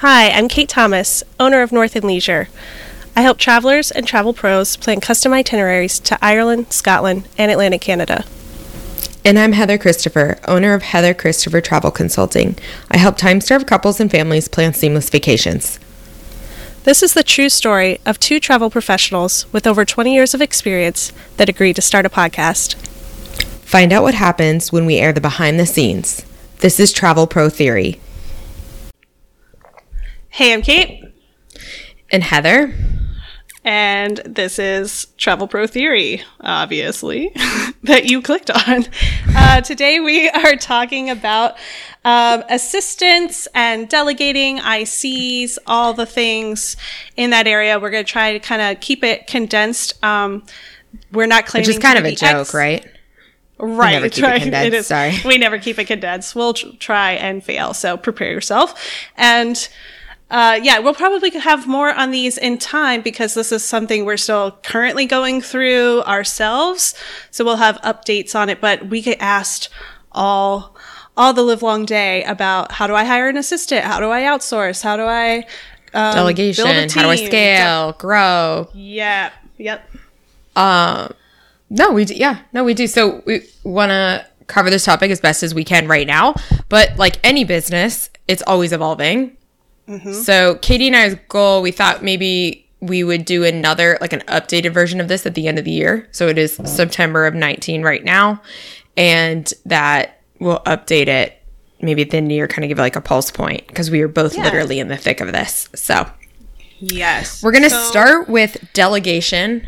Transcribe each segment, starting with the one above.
Hi, I'm Kate Thomas, owner of North and Leisure. I help travelers and travel pros plan custom itineraries to Ireland, Scotland, and Atlantic Canada. And I'm Heather Christopher, owner of Heather Christopher Travel Consulting. I help time starved couples and families plan seamless vacations. This is the true story of two travel professionals with over 20 years of experience that agreed to start a podcast. Find out what happens when we air the behind the scenes. This is Travel Pro Theory. Hey, I'm Kate. And Heather. And this is Travel Pro Theory, obviously, that you clicked on. Uh, today we are talking about um, assistants and delegating, ICs, all the things in that area. We're going to try to kind of keep it condensed. Um, we're not claiming Which is kind to of a joke, ex- right? Right. never keep it right. condensed, is. sorry. We never keep it condensed. We'll tr- try and fail. So prepare yourself. And uh, yeah, we'll probably have more on these in time because this is something we're still currently going through ourselves. So we'll have updates on it. But we get asked all all the live long day about how do I hire an assistant? How do I outsource? How do I um, Delegation. How do I scale, grow? Yeah. Yep. Um, no, we do. Yeah, no, we do. So we want to cover this topic as best as we can right now. But like any business, it's always evolving. Mm-hmm. So Katie and I's goal, we thought maybe we would do another, like an updated version of this at the end of the year. So it is September of 19 right now. And that we'll update it maybe at the end of the year, kind of give it like a pulse point because we are both Yeah. literally in the thick of this. So Yes. we're going to So- start with delegation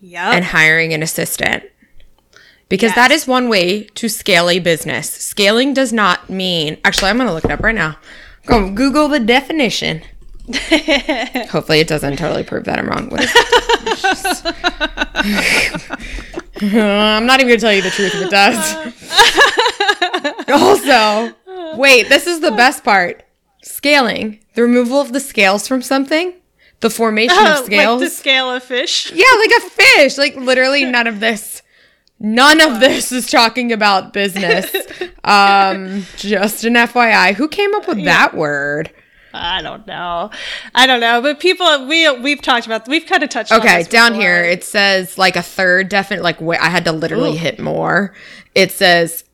Yep. and hiring an assistant. Because that Yes. is one way to scale a business. Scaling does not mean, actually, I'm going to look it up right now. Go Google the definition. Hopefully, it doesn't totally prove that I'm wrong. I'm not even going to tell you the truth if it does. also, wait, this is the best part scaling, the removal of the scales from something, the formation of scales. like the scale of fish. Yeah, like a fish. Like literally none of this. None of this is talking about business. Um, just an FYI. Who came up with that word? I don't know. I don't know, but people we we've talked about we've kind of touched. on Okay, down before. here it says like a third definite. Like wait, I had to literally Ooh. hit more. It says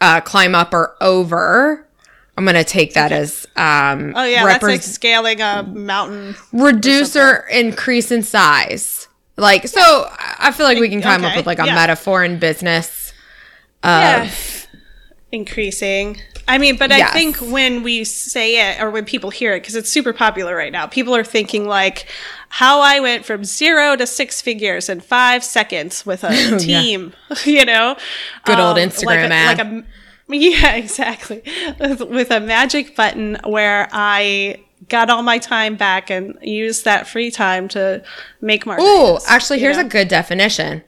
uh, climb up or over. I'm gonna take that as um, Oh yeah, that's like scaling a mountain. reduce or increase in size. Like so, I feel like we can come up with like a yeah. metaphor in business. Yeah. Increasing. I mean, but I think when we say it or when people hear it, because it's super popular right now, people are thinking like how I went from zero to six figures in five seconds with a team, you know? Good old Um, Instagram like a, ad. Like a, yeah, exactly. With a magic button where I got all my time back and used that free time to make marketing. Oh, actually, here's know? a good definition.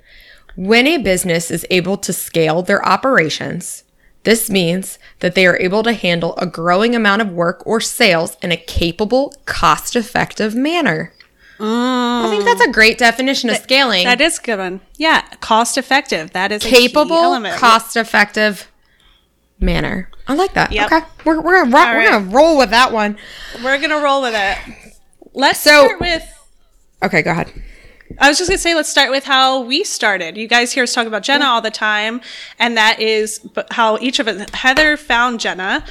When a business is able to scale their operations, this means that they are able to handle a growing amount of work or sales in a capable, cost effective manner. I think that's a mm. great definition of scaling. That is good one. Yeah, cost effective. That is capable, cost effective manner. I like that. Yep. Okay. We're, we're, gonna, we're right. gonna roll with that one. We're gonna roll with it. Let's So- start with. Okay, go ahead. I was just gonna say, let's start with how we started. You guys hear us talk about Jenna all the time, and that is how each of us. Heather found Jenna,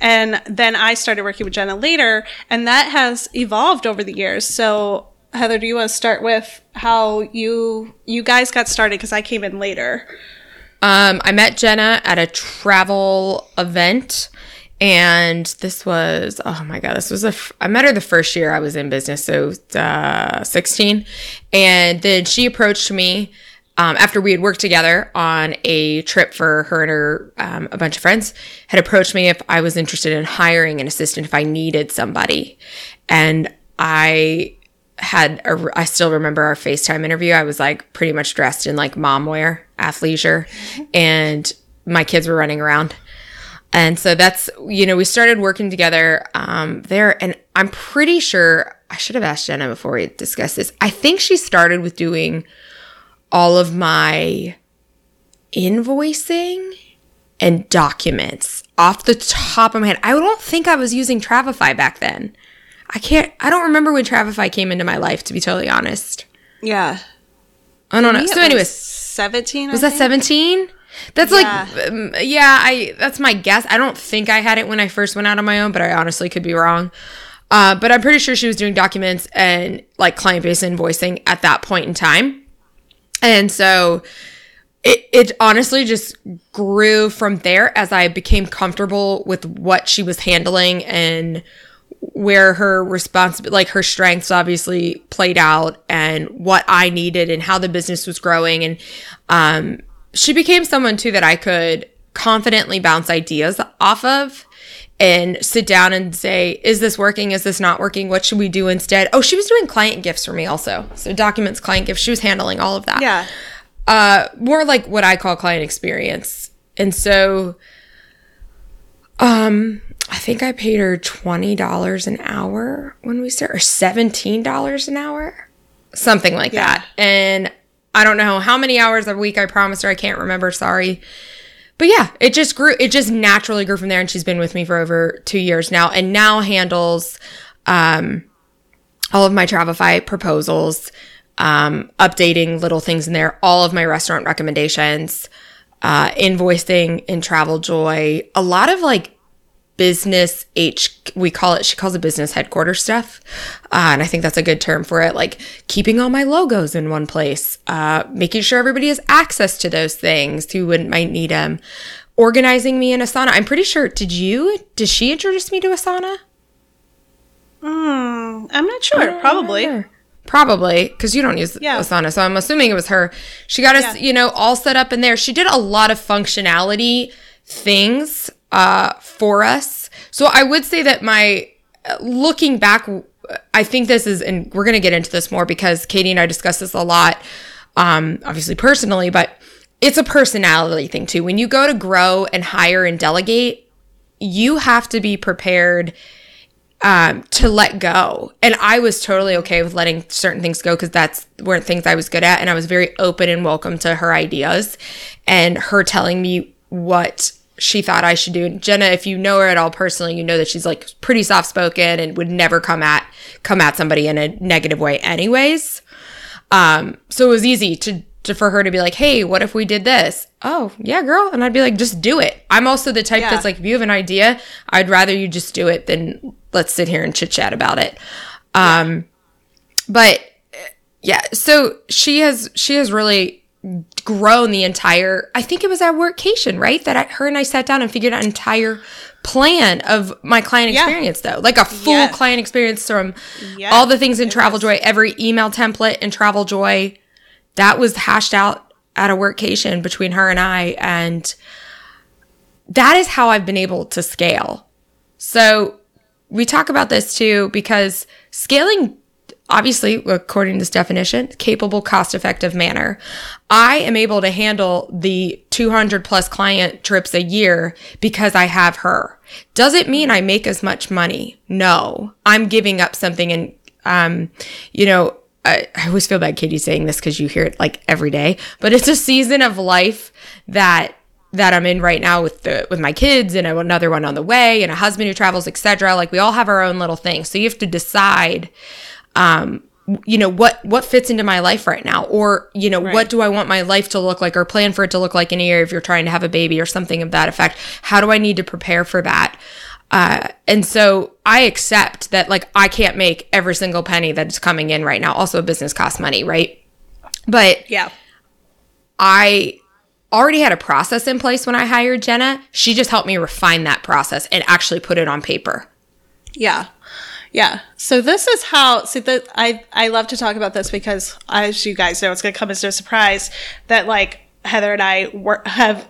and then I started working with Jenna later, and that has evolved over the years. So, Heather, do you want to start with how you you guys got started? Because I came in later. Um, I met Jenna at a travel event, and this was oh my god, this was a. F- I met her the first year I was in business, so uh, sixteen, and then she approached me. Um, after we had worked together on a trip for her and her um, a bunch of friends, had approached me if I was interested in hiring an assistant if I needed somebody, and I had a, I still remember our FaceTime interview. I was like pretty much dressed in like mom wear, athleisure, and my kids were running around. And so that's you know we started working together um, there, and I'm pretty sure I should have asked Jenna before we discussed this. I think she started with doing all of my invoicing and documents off the top of my head. I don't think I was using Travefy back then. I can't. I don't remember when Travefy came into my life. To be totally honest, Yeah. I don't know. So, anyways, 17. was that seventeen? That's Yeah. like, um, yeah. I that's my guess. I don't think I had it when I first went out on my own, but I honestly could be wrong. Uh, but I'm pretty sure she was doing documents and like client based invoicing at that point in time. And so it, it honestly just grew from there as I became comfortable with what she was handling and where her responsibility, like her strengths obviously played out and what I needed and how the business was growing. And um, she became someone too that I could confidently bounce ideas off of and sit down and say, is this working? Is this not working? What should we do instead? Oh, she was doing client gifts for me also. So documents, client gifts. She was handling all of that Yeah. uh more like what I call client experience. And so um I think I paid her $20 an hour when we started or $17 an hour. Something like Yeah. that. And I don't know how many hours a week I promised her. I can't remember, sorry. But yeah, it just grew it just naturally grew from there and she's been with me for over 2 years now and now handles um all of my Travefy proposals, um, updating little things in there, all of my restaurant recommendations, uh, invoicing in Travel Joy, a lot of like business H, we call it, she calls it business headquarters stuff. Uh, and I think that's a good term for it. Like keeping all my logos in one place, uh, making sure everybody has access to those things who would might need them, organizing me in Asana. I'm pretty sure, did you, did she introduce me to Asana? Hmm. I'm not sure. Probably. Sure. Probably, because you don't use Yeah. Asana. So I'm assuming it was her. She got us, Yeah. you know, all set up in there. She did a lot of functionality things uh, for us. So I would say that my, uh, looking back, I think this is, and we're going to get into this more because Katie and I discuss this a lot, um, obviously personally, but it's a personality thing too. When you go to grow and hire and delegate, you have to be prepared um, to let go. And I was totally okay with letting certain things go because that's weren't things I was good at. And I was very open and welcome to her ideas and her telling me what she thought I should do. And Jenna, if you know her at all personally, you know that she's like pretty soft spoken and would never come at come at somebody in a negative way anyways. Um, so it was easy to, to for her to be like, "Hey, what if we did this?" Oh, yeah, girl, and I'd be like, "Just do it." I'm also the type Yeah. that's like, if you have an idea, I'd rather you just do it than let's sit here and chit chat about it. Um, but yeah, so she has she has really grown the entire. I think it was our workcation, right? That I, her and I sat down and figured out an entire plan of my client Yeah. experience, though, like a full Yes. client experience from Yes, all the things in Travel. Joy, every email template in Travel Joy. That was hashed out at a workcation between her and I, and that is how I've been able to scale. So we talk about this too because scaling obviously according to this definition capable cost effective manner. I am able to handle the 200 plus client trips a year because i have her. Does it mean i make as much money? No. I'm giving up something and um you know I, I always feel bad katie saying this because you hear it like every day but it's a season of life that that I'm in right now with the with my kids and another one on the way and a husband who travels, etc. Like we all have our own little thing. So you have to decide um you know what what fits into my life right now or you know what do I want my life to look like or plan for it to look like in a year if you're trying to have a baby or something of that effect. How do I need to prepare for that? Uh, and so I accept that like I can't make every single penny that's coming in right now. Also, business costs money, right? But Yeah. I already had a process in place when I hired Jenna. She just helped me refine that process and actually put it on paper. Yeah. Yeah. So this is how see that I I love to talk about this because as you guys know, it's gonna come as no surprise that like Heather and I work have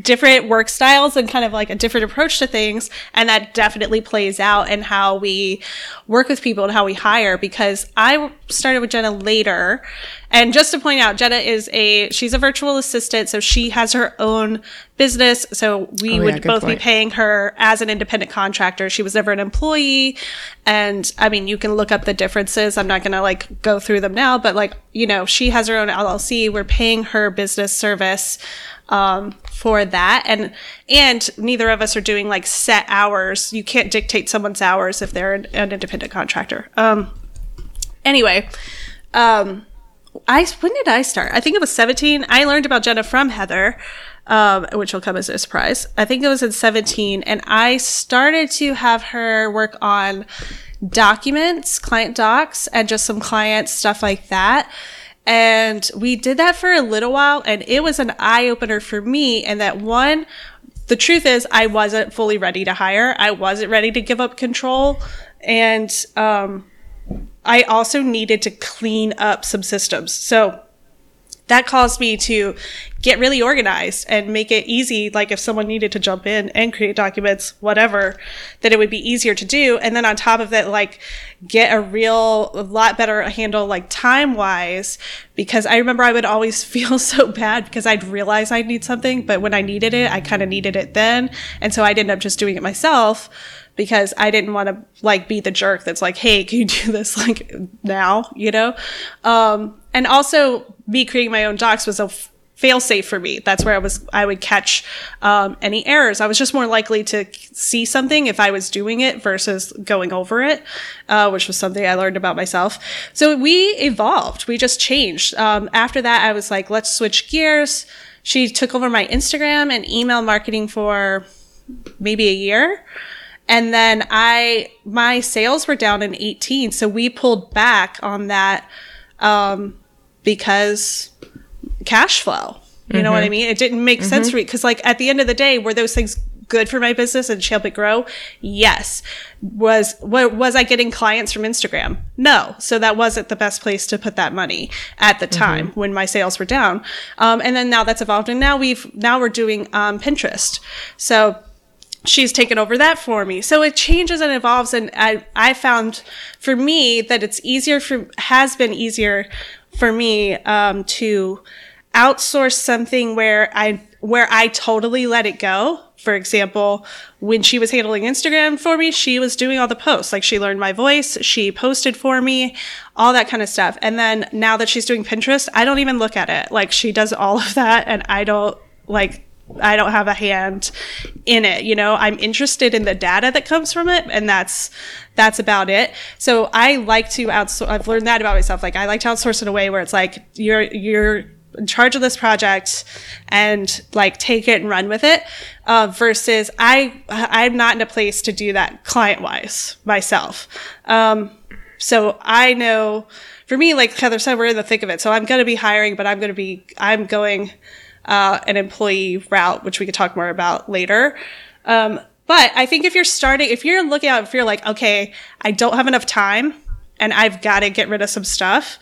different work styles and kind of like a different approach to things and that definitely plays out in how we work with people and how we hire because I started with Jenna later. And just to point out Jenna is a she's a virtual assistant so she has her own business. So we Oh, would good both be paying her as an independent contractor. She was never an employee. And I mean you can look up the differences. I'm not going to like go through them now but like you know she has her own LLC we're paying her business service um, for that and and neither of us are doing like set hours you can't dictate someone's hours if they're an, an independent contractor um, anyway um, I when did I start? I think it was 17. I learned about Jenna from Heather, um, which will come as a surprise. I think it was in 17, and I started to have her work on documents, client docs, and just some client stuff like that. And we did that for a little while, and it was an eye opener for me. And that one, the truth is, I wasn't fully ready to hire. I wasn't ready to give up control, and um, I also needed to clean up some systems. So that caused me to get really organized and make it easy. Like if someone needed to jump in and create documents, whatever, that it would be easier to do. And then on top of that, like get a real, a lot better handle, like time wise, because I remember I would always feel so bad because I'd realize I'd need something, but when I needed it, I kind of needed it then. And so I'd end up just doing it myself because I didn't want to like be the jerk that's like, hey, can you do this like now, you know? Um, and also me creating my own docs was a f- fail safe for me. That's where I was, I would catch um, any errors. I was just more likely to see something if I was doing it versus going over it, uh, which was something I learned about myself. So we evolved. We just changed. Um, after that, I was like, let's switch gears. She took over my Instagram and email marketing for maybe a year. And then I, my sales were down in 18. So we pulled back on that, um, because cash flow. You know what I mean? It didn't make sense for me because, like, at the end of the day, were those things good for my business and help it grow? Yes. Was wa- was I getting clients from Instagram? No. So that wasn't the best place to put that money at the time when my sales were down. Um, and then now that's evolved, and now we've now we're doing um, Pinterest. So she's taken over that for me. So it changes and evolves. And I, I found for me that it's easier for, has been easier for me, um, to outsource something where I, where I totally let it go. For example, when she was handling Instagram for me, she was doing all the posts. Like she learned my voice, she posted for me, all that kind of stuff. And then now that she's doing Pinterest, I don't even look at it. Like she does all of that and I don't like I don't have a hand in it. You know, I'm interested in the data that comes from it, and that's that's about it. So I like to outsource. I've learned that about myself. Like I like to outsource in a way where it's like you're you're in charge of this project and like take it and run with it. Uh, versus I I'm not in a place to do that client wise myself. Um, so I know for me, like Heather said, we're in the thick of it. So I'm going to be hiring, but I'm going to be I'm going uh, an employee route, which we could talk more about later. Um, but I think if you're starting, if you're looking out, if you're like, okay, I don't have enough time and I've got to get rid of some stuff,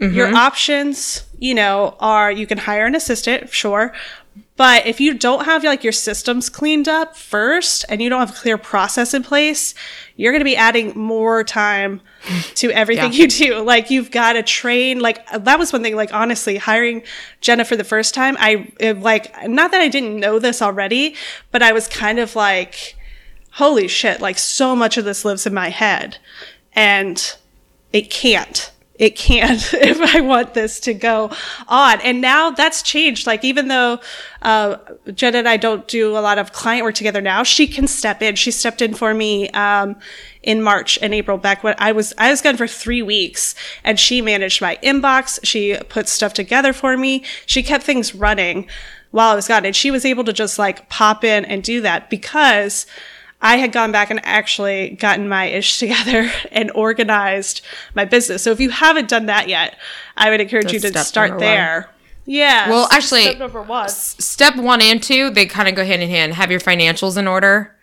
your options, you know, are you can hire an assistant, sure. But if you don't have like your systems cleaned up first and you don't have a clear process in place, you're going to be adding more time to everything Yeah. you do. Like you've got to train. Like that was one thing. Like honestly, hiring Jenna for the first time, I it, like not that I didn't know this already, but I was kind of like, holy shit! Like so much of this lives in my head, and it can't. It can't if I want this to go on. And now that's changed. Like even though uh, and I don't do a lot of client work together now, she can step in. She stepped in for me um, in March and April back when I was I was gone for three weeks, and she managed my inbox. She put stuff together for me. She kept things running while I was gone, and she was able to just like pop in and do that because. I had gone back and actually gotten my ish together and organized my business. So if you haven't done that yet, I would encourage you to start number one. there. Yeah. Well, actually, step number one. Step one and two, they kind of go hand in hand. Have your financials in order,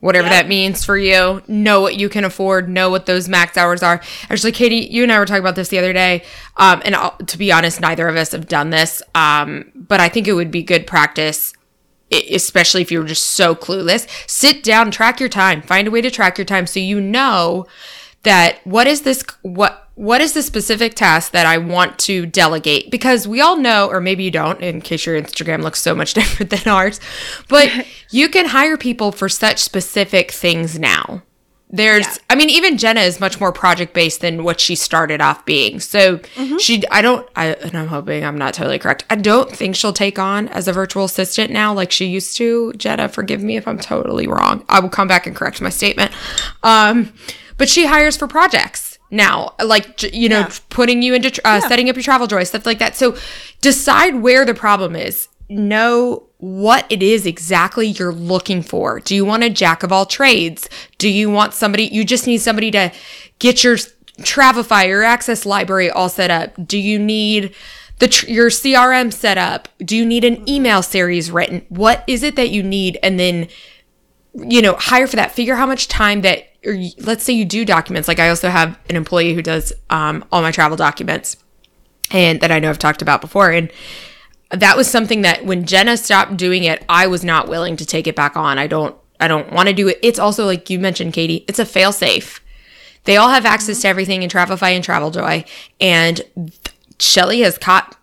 whatever Yeah. that means for you. Know what you can afford. Know what those max hours are. Actually, Katie, you and I were talking about this the other day. Um, and I'll, to be honest, neither of us have done this. Um, but I think it would be good practice especially if you're just so clueless, sit down, track your time, find a way to track your time so you know that what is this what what is the specific task that I want to delegate? Because we all know, or maybe you don't, in case your Instagram looks so much different than ours, but you can hire people for such specific things now There's, Yeah. I mean, even Jenna is much more project based than what she started off being. So Mm-hmm. she, I don't, I, and I'm hoping I'm not totally correct. I don't think she'll take on as a virtual assistant now like she used to. Jenna, forgive me if I'm totally wrong. I will come back and correct my statement. Um, but she hires for projects now, like, you know, Yeah. putting you into, uh, setting up your travel joy, stuff like that. So decide where the problem is. Know what it is exactly you're looking for. Do you want a jack of all trades? Do you want somebody, you just need somebody to get your Travefy, your access library all set up? Do you need the tr- your CRM set up? Do you need an email series written? What is it that you need? And then you know, hire for that. Figure how much time that, or let's say you do documents. Like I also have an employee who does um, all my travel documents, and that I know I've talked about before. And that was something that when Jenna stopped doing it, I was not willing to take it back on. I don't, I don't want to do it. It's also like you mentioned, Katie. It's a fail safe. They all have access to everything in Travefy and TravelJoy, and Shelly has caught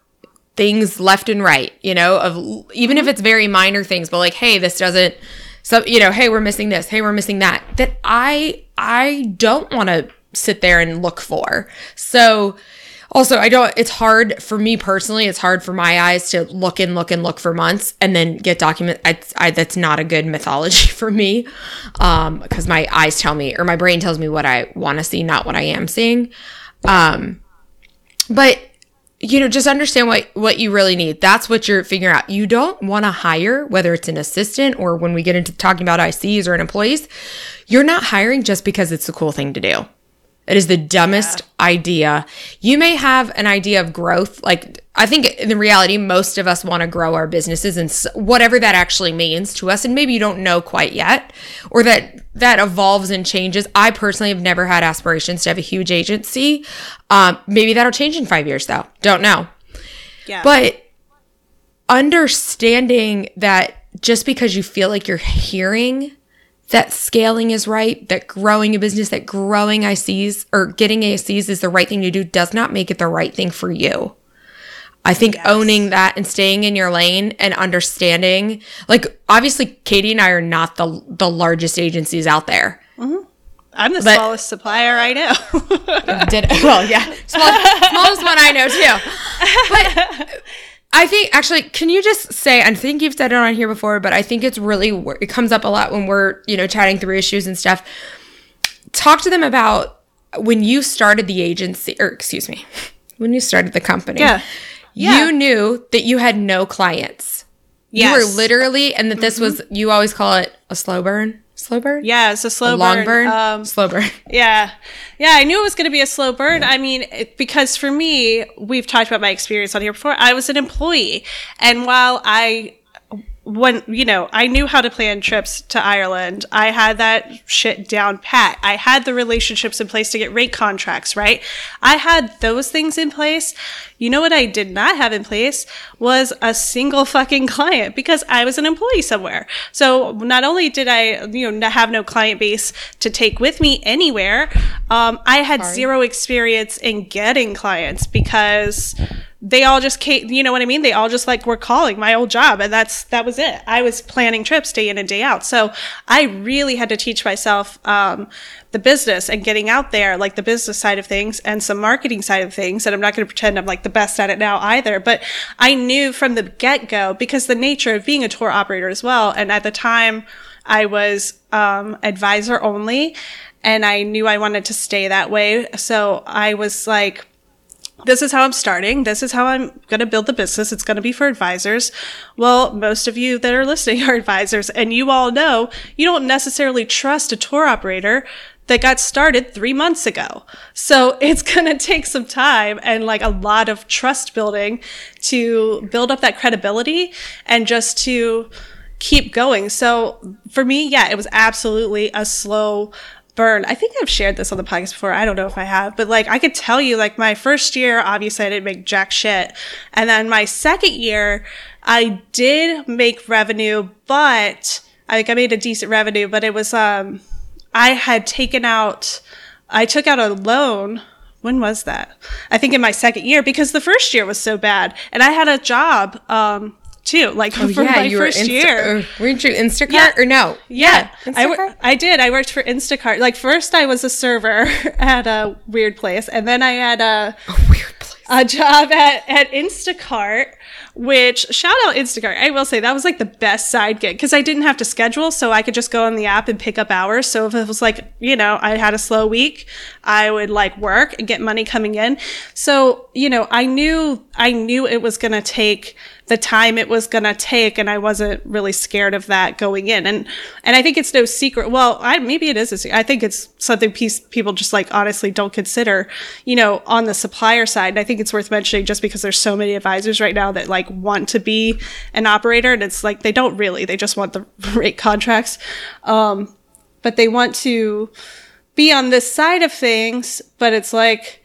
things left and right, you know, of even if it's very minor things, but like, hey, this doesn't so you know, hey, we're missing this, hey, we're missing that. That I I don't want to sit there and look for. So also, I don't it's hard for me personally, it's hard for my eyes to look and look and look for months and then get document I, I that's not a good mythology for me. Um because my eyes tell me or my brain tells me what I want to see, not what I am seeing. Um but you know just understand what what you really need that's what you're figuring out you don't want to hire whether it's an assistant or when we get into talking about ics or an employees you're not hiring just because it's the cool thing to do it is the dumbest idea. You may have an idea of growth. Like i think in reality most of us want to grow our businesses and s- whatever that actually means to us and maybe you don't know quite yet or that that evolves and changes. I personally have never had aspirations to have a huge agency. Um, maybe that'll change in five years though. Don't know. Yeah. but understanding that just because you feel like you're hearing that scaling is right, that growing a business, that growing ICs or getting ACs is the right thing to do does not make it the right thing for you. I think owning that and staying in your lane and understanding, like obviously Katie and I are not the the largest agencies out there. Mm-hmm. I'm the but- smallest supplier I know. Did well, yeah, Small, smallest one I know too. But I think actually, can you just say? I think you've said it on here before, but I think it's really it comes up a lot when we're you know chatting through issues and stuff. Talk to them about when you started the agency, or excuse me, when you started the company. Yeah. Yeah. You knew that you had no clients. You were Mm-hmm. literally, and that this was, you always call it a slow burn. Slow burn? yeah, it's a slow A long burn? Um, slow burn. Yeah. Yeah, I knew it was going to be a slow burn. I mean, it, because for me, we've talked about my experience on here before. I was an employee. And while I, when, you know, I knew how to plan trips to Ireland, I had that shit down pat. I had the relationships in place to get rate contracts, right? I had those things in place. You know what I did not have in place was a single fucking client because I was an employee somewhere. So not only did I, you know, have no client base to take with me anywhere, um, I had zero experience in getting clients because they all just came, you know what I mean? They all just like were calling my old job and that's, that was it. I was planning trips day in and day out. So I really had to teach myself, um, the business and getting out there, like the business side of things and some marketing side of things. And I'm not going to pretend I'm like the best at it now either, but I knew from the get go because the nature of being a tour operator as well. And at the time I was, um, advisor only and I knew I wanted to stay that way. So I was like, this is how I'm starting. This is how I'm going to build the business. It's going to be for advisors. Well, most of you that are listening are advisors, and you all know you don't necessarily trust a tour operator that got started three months ago. So it's going to take some time and like a lot of trust building to build up that credibility and just to keep going. So for me, yeah, it was absolutely a slow burn. I think I've shared this on the podcast before. I don't know if I have, but like I could tell you, like my first year, obviously I didn't make jack shit. And then my second year, I did make revenue, but I think I made a decent revenue, but it was, um, I had taken out, I took out a loan. When was that? I think in my second year because the first year was so bad and I had a job, um, too. Like oh, for Oh, yeah, my you were first Insta- year. weren't you Instacart Yeah. or no? Yeah, I, wor- Instacart? I did. I worked for Instacart. Like first, I was a server at a weird place, and then I had a weird place. a job at at Instacart. Which shout out Instacart. I will say that was like the best side gig because I didn't have to schedule, so I could just go on the app and pick up hours. So if it was like you know I had a slow week, I would like work and get money coming in. So you know I knew I knew it was gonna take the time it was going to take and I wasn't really scared of that going in and and I think it's no secret well I maybe it is. I think it's something piece, people just like honestly don't consider you know on the supplier side and I think it's worth mentioning just because there's so many advisors right now that like want to be an operator and it's like they don't really they just want the rate contracts um but they want to be on this side of things but it's like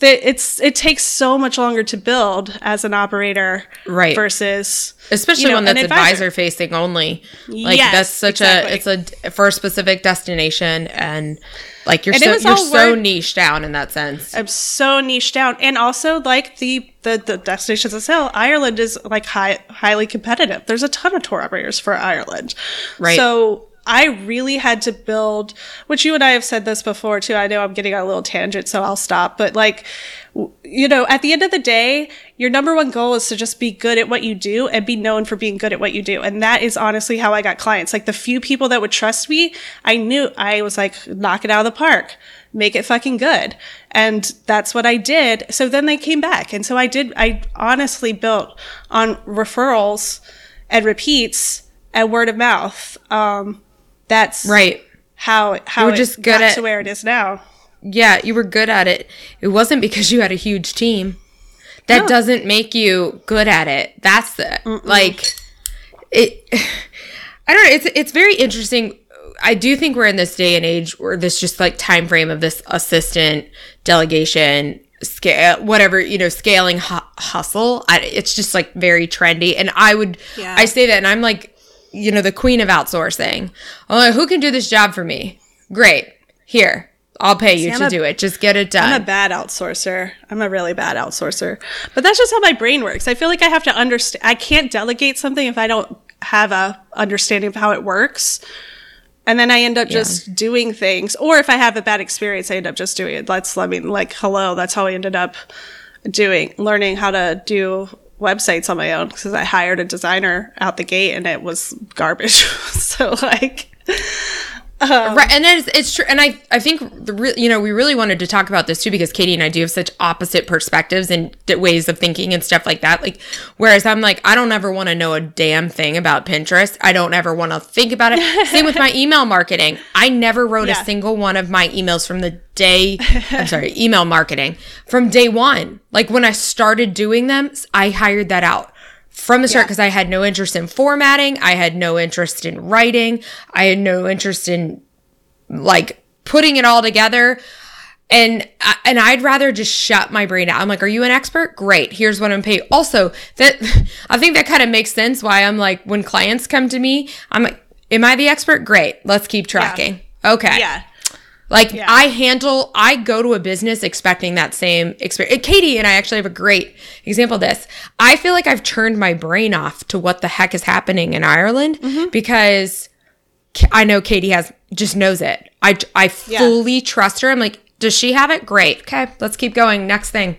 that it's it takes so much longer to build as an operator Right. versus especially you know, one that's advisor. advisor facing only like Yes, that's such exactly. a it's a for a specific destination and like you're And it so was you're so word- niche down in that sense I'm so niche down, and also like the the, the destinations of sale, Ireland is like high highly competitive. There's a ton of tour operators for Ireland, Right. So I really had to build, which you and I have said this before too. I know I'm getting on a little tangent, so I'll stop. But like, you know, at the end of the day, your number one goal is to just be good at what you do and be known for being good at what you do. And that is honestly how I got clients. Like the few people that would trust me, I knew I was like, knock it out of the park make it fucking good. And that's what I did. So then they came back. And so I did, I honestly built on referrals and repeats and word of mouth. Um, that's right. how, how were it just good got at- to where it is now. yeah you were good at it. It wasn't because you had a huge team. That No. doesn't make you good at it. That's the like it i don't know it's it's very interesting. I do think we're in this day and age where this just like time frame of this assistant delegation scale whatever you know scaling hu- hustle I, it's just like very trendy. And i would Yeah. i say that and i'm like you know the queen of outsourcing like who can do this job for me great here i'll pay you I'm to a- do it just get it done I'm a bad outsourcer. I'm a really bad outsourcer. But that's just how my brain works. I feel like I have to understand. I can't delegate something if I don't have a understanding of how it works. And then I end up just doing things. Or if I have a bad experience, I end up just doing it. That's, I mean, like, hello, that's how I ended up doing, learning how to do websites on my own because I hired a designer out the gate and it was garbage. so, like, Um, right and it's, it's true and i i think the re- you know we really wanted to talk about this too because katie and i do have such opposite perspectives and d- ways of thinking and stuff like that like whereas i'm like i don't ever want to know a damn thing about pinterest. I don't ever want to think about it. Same with my email marketing. I never wrote Yeah. a single one of my emails from the day i'm sorry email marketing from day one. Like when i started doing them i hired that out from the start Yeah. because I had no interest in formatting. I had no interest in writing. I had no interest in like putting it all together. And and I'd rather just shut my brain out. I'm like, are you an expert? Great. Here's what I'm paying. Also, that I think that kind of makes sense. Why I'm like, when clients come to me, I'm like, am I the expert? Great. Let's keep tracking. Okay. yeah. Like Yeah. I handle, I go to a business expecting that same experience. Katie and I actually have a great example of this. I feel like I've turned my brain off to what the heck is happening in Ireland Mm-hmm. because I know Katie has just knows it. I I Yeah. fully trust her. I'm like, does she have it? Great. Okay, let's keep going. Next thing.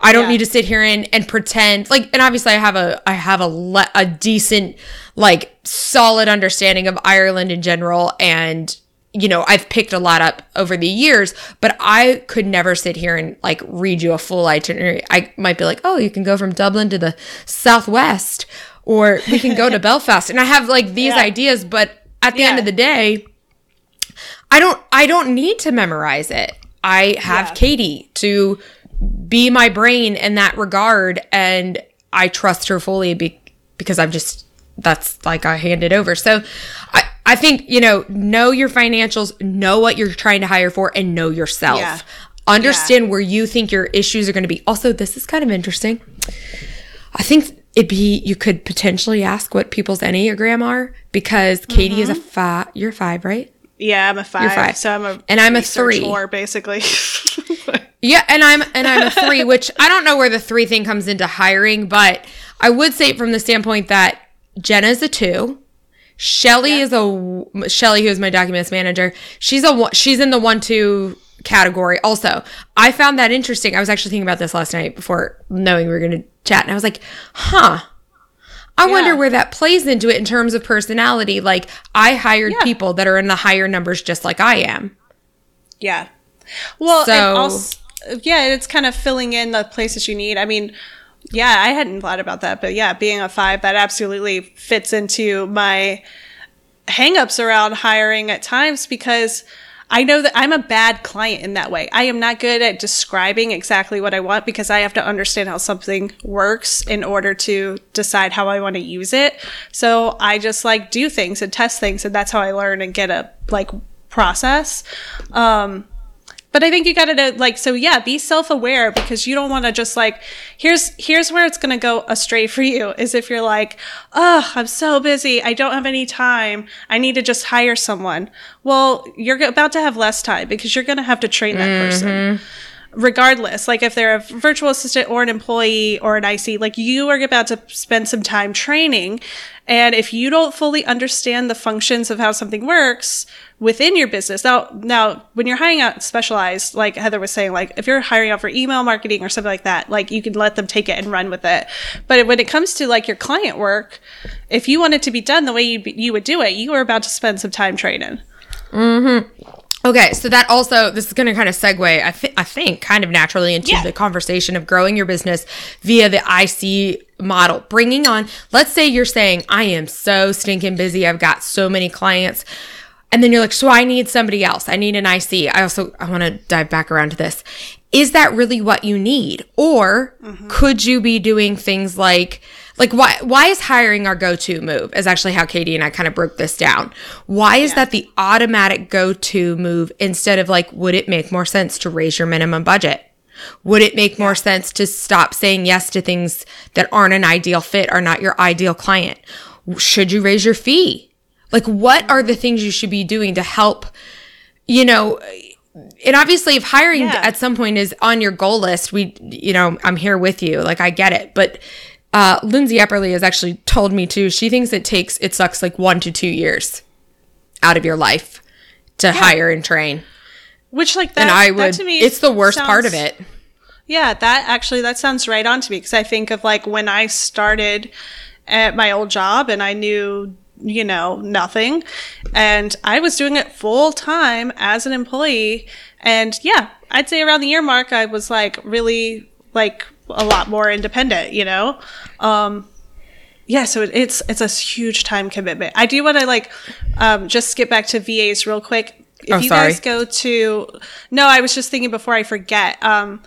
I don't Yeah. need to sit here and, and pretend like and obviously I have a I have a le- a decent like solid understanding of Ireland in general and you know I've picked a lot up over the years but I could never sit here and like read you a full itinerary I might be like oh you can go from Dublin to the southwest or we can go to Belfast and I have like these Yeah. ideas but at the end of the day I don't I don't need to memorize it. I have Yeah. Katie to be my brain in that regard and I trust her fully be, because I'm just that's like I hand it over. So I I think, you know, know your financials, know what you're trying to hire for and know yourself. Yeah. Understand where you think your issues are going to be. Also, this is kind of interesting. I think it'd be you could potentially ask what people's enneagram are because Katie is a mm-hmm. five. You're five, right? Yeah, I'm a five. five. So I'm a And I'm a three. whore, basically. Yeah, and I'm and I'm a three, which I don't know where the three thing comes into hiring, but I would say from the standpoint that Jenna's a two. Shelly is a Shelly, who is my documents manager. She's a one- she's in the one two category. Also, I found that interesting. I was actually thinking about this last night before knowing we were going to chat, and I was like, huh. I Yeah. wonder where that plays into it in terms of personality. Like, I hired Yeah. people that are in the higher numbers just like I am. Yeah. Well, So- and also, yeah, it's kind of filling in the places you need. I mean, yeah, I hadn't thought about that, but yeah, being a five, that absolutely fits into my hangups around hiring at times because I know that I'm a bad client in that way. I am not good at describing exactly what I want because I have to understand how something works in order to decide how I want to use it. So I just like do things and test things and that's how I learn and get a like process. Um but I think you got to like so yeah, be self-aware because you don't want to just like here's here's where it's going to go astray for you is if you're like, "Oh, I'm so busy. I don't have any time. I need to just hire someone." Well, you're about to have less time because you're going to have to train that person. Mm-hmm. Regardless, like if they're a virtual assistant or an employee or an IC, like you are about to spend some time training. And if you don't fully understand the functions of how something works within your business, now, now when you're hiring out specialized, like Heather was saying, like if you're hiring out for email marketing or something like that, like you can let them take it and run with it. But when it comes to like your client work, if you want it to be done the way you you would do it, you are about to spend some time training. Mm-hmm. Okay, so that also this is going to kind of segue, I, th- I think, kind of naturally into Yeah. the conversation of growing your business via the IC model. Bringing on, let's say you're saying, I am so stinking busy, I've got so many clients, and then you're like, so I need somebody else. I need an IC. I also I want to dive back around to this. Is that really what you need, or mm-hmm. could you be doing things like like why why is hiring our go-to move is actually how katie and i kind of broke this down. Why is that the automatic go-to move instead of like would it make more sense to raise your minimum budget? Would it make more sense to stop saying yes to things that aren't an ideal fit or not your ideal client? Should you raise your fee? Like what are the things you should be doing to help you know and obviously if hiring Yeah. at some point is on your goal list we you know i'm here with you. Like i get it. But uh, lindsay epperly has actually told me too she thinks it takes it sucks like one to two years out of your life to hire and train. Which like that, and i that would to me it's the worst part of it. Yeah, that actually that sounds right on to me because I think of like when I started at my old job and I knew you know nothing and I was doing it full time as an employee and yeah, I'd say around the year mark I was like really like a lot more independent, you know. Um yeah, so it, it's it's a huge time commitment. I do want to like um, just skip back to VAs real quick. If Oh, you sorry. guys go to no, I was just thinking before I forget. Um,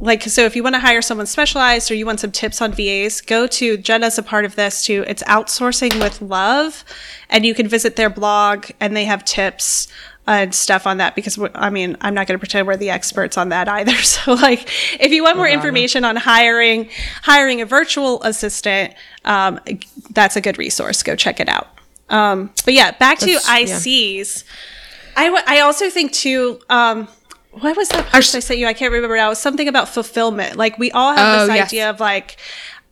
like so, if you want to hire someone specialized or you want some tips on VAs, go to Jenna's a part of this too. It's outsourcing with love, and you can visit their blog and they have tips and stuff on that because I mean I'm not going to pretend we're the experts on that either. So like if you want more information on hiring hiring a virtual assistant, um, that's a good resource. Go check it out. Um, but yeah, back to That's- yeah. ICs. I, w- I also think too. Um, what was that post I sent you? I can't remember now. It was something about fulfillment. Like we all have Oh, this yes. idea of like,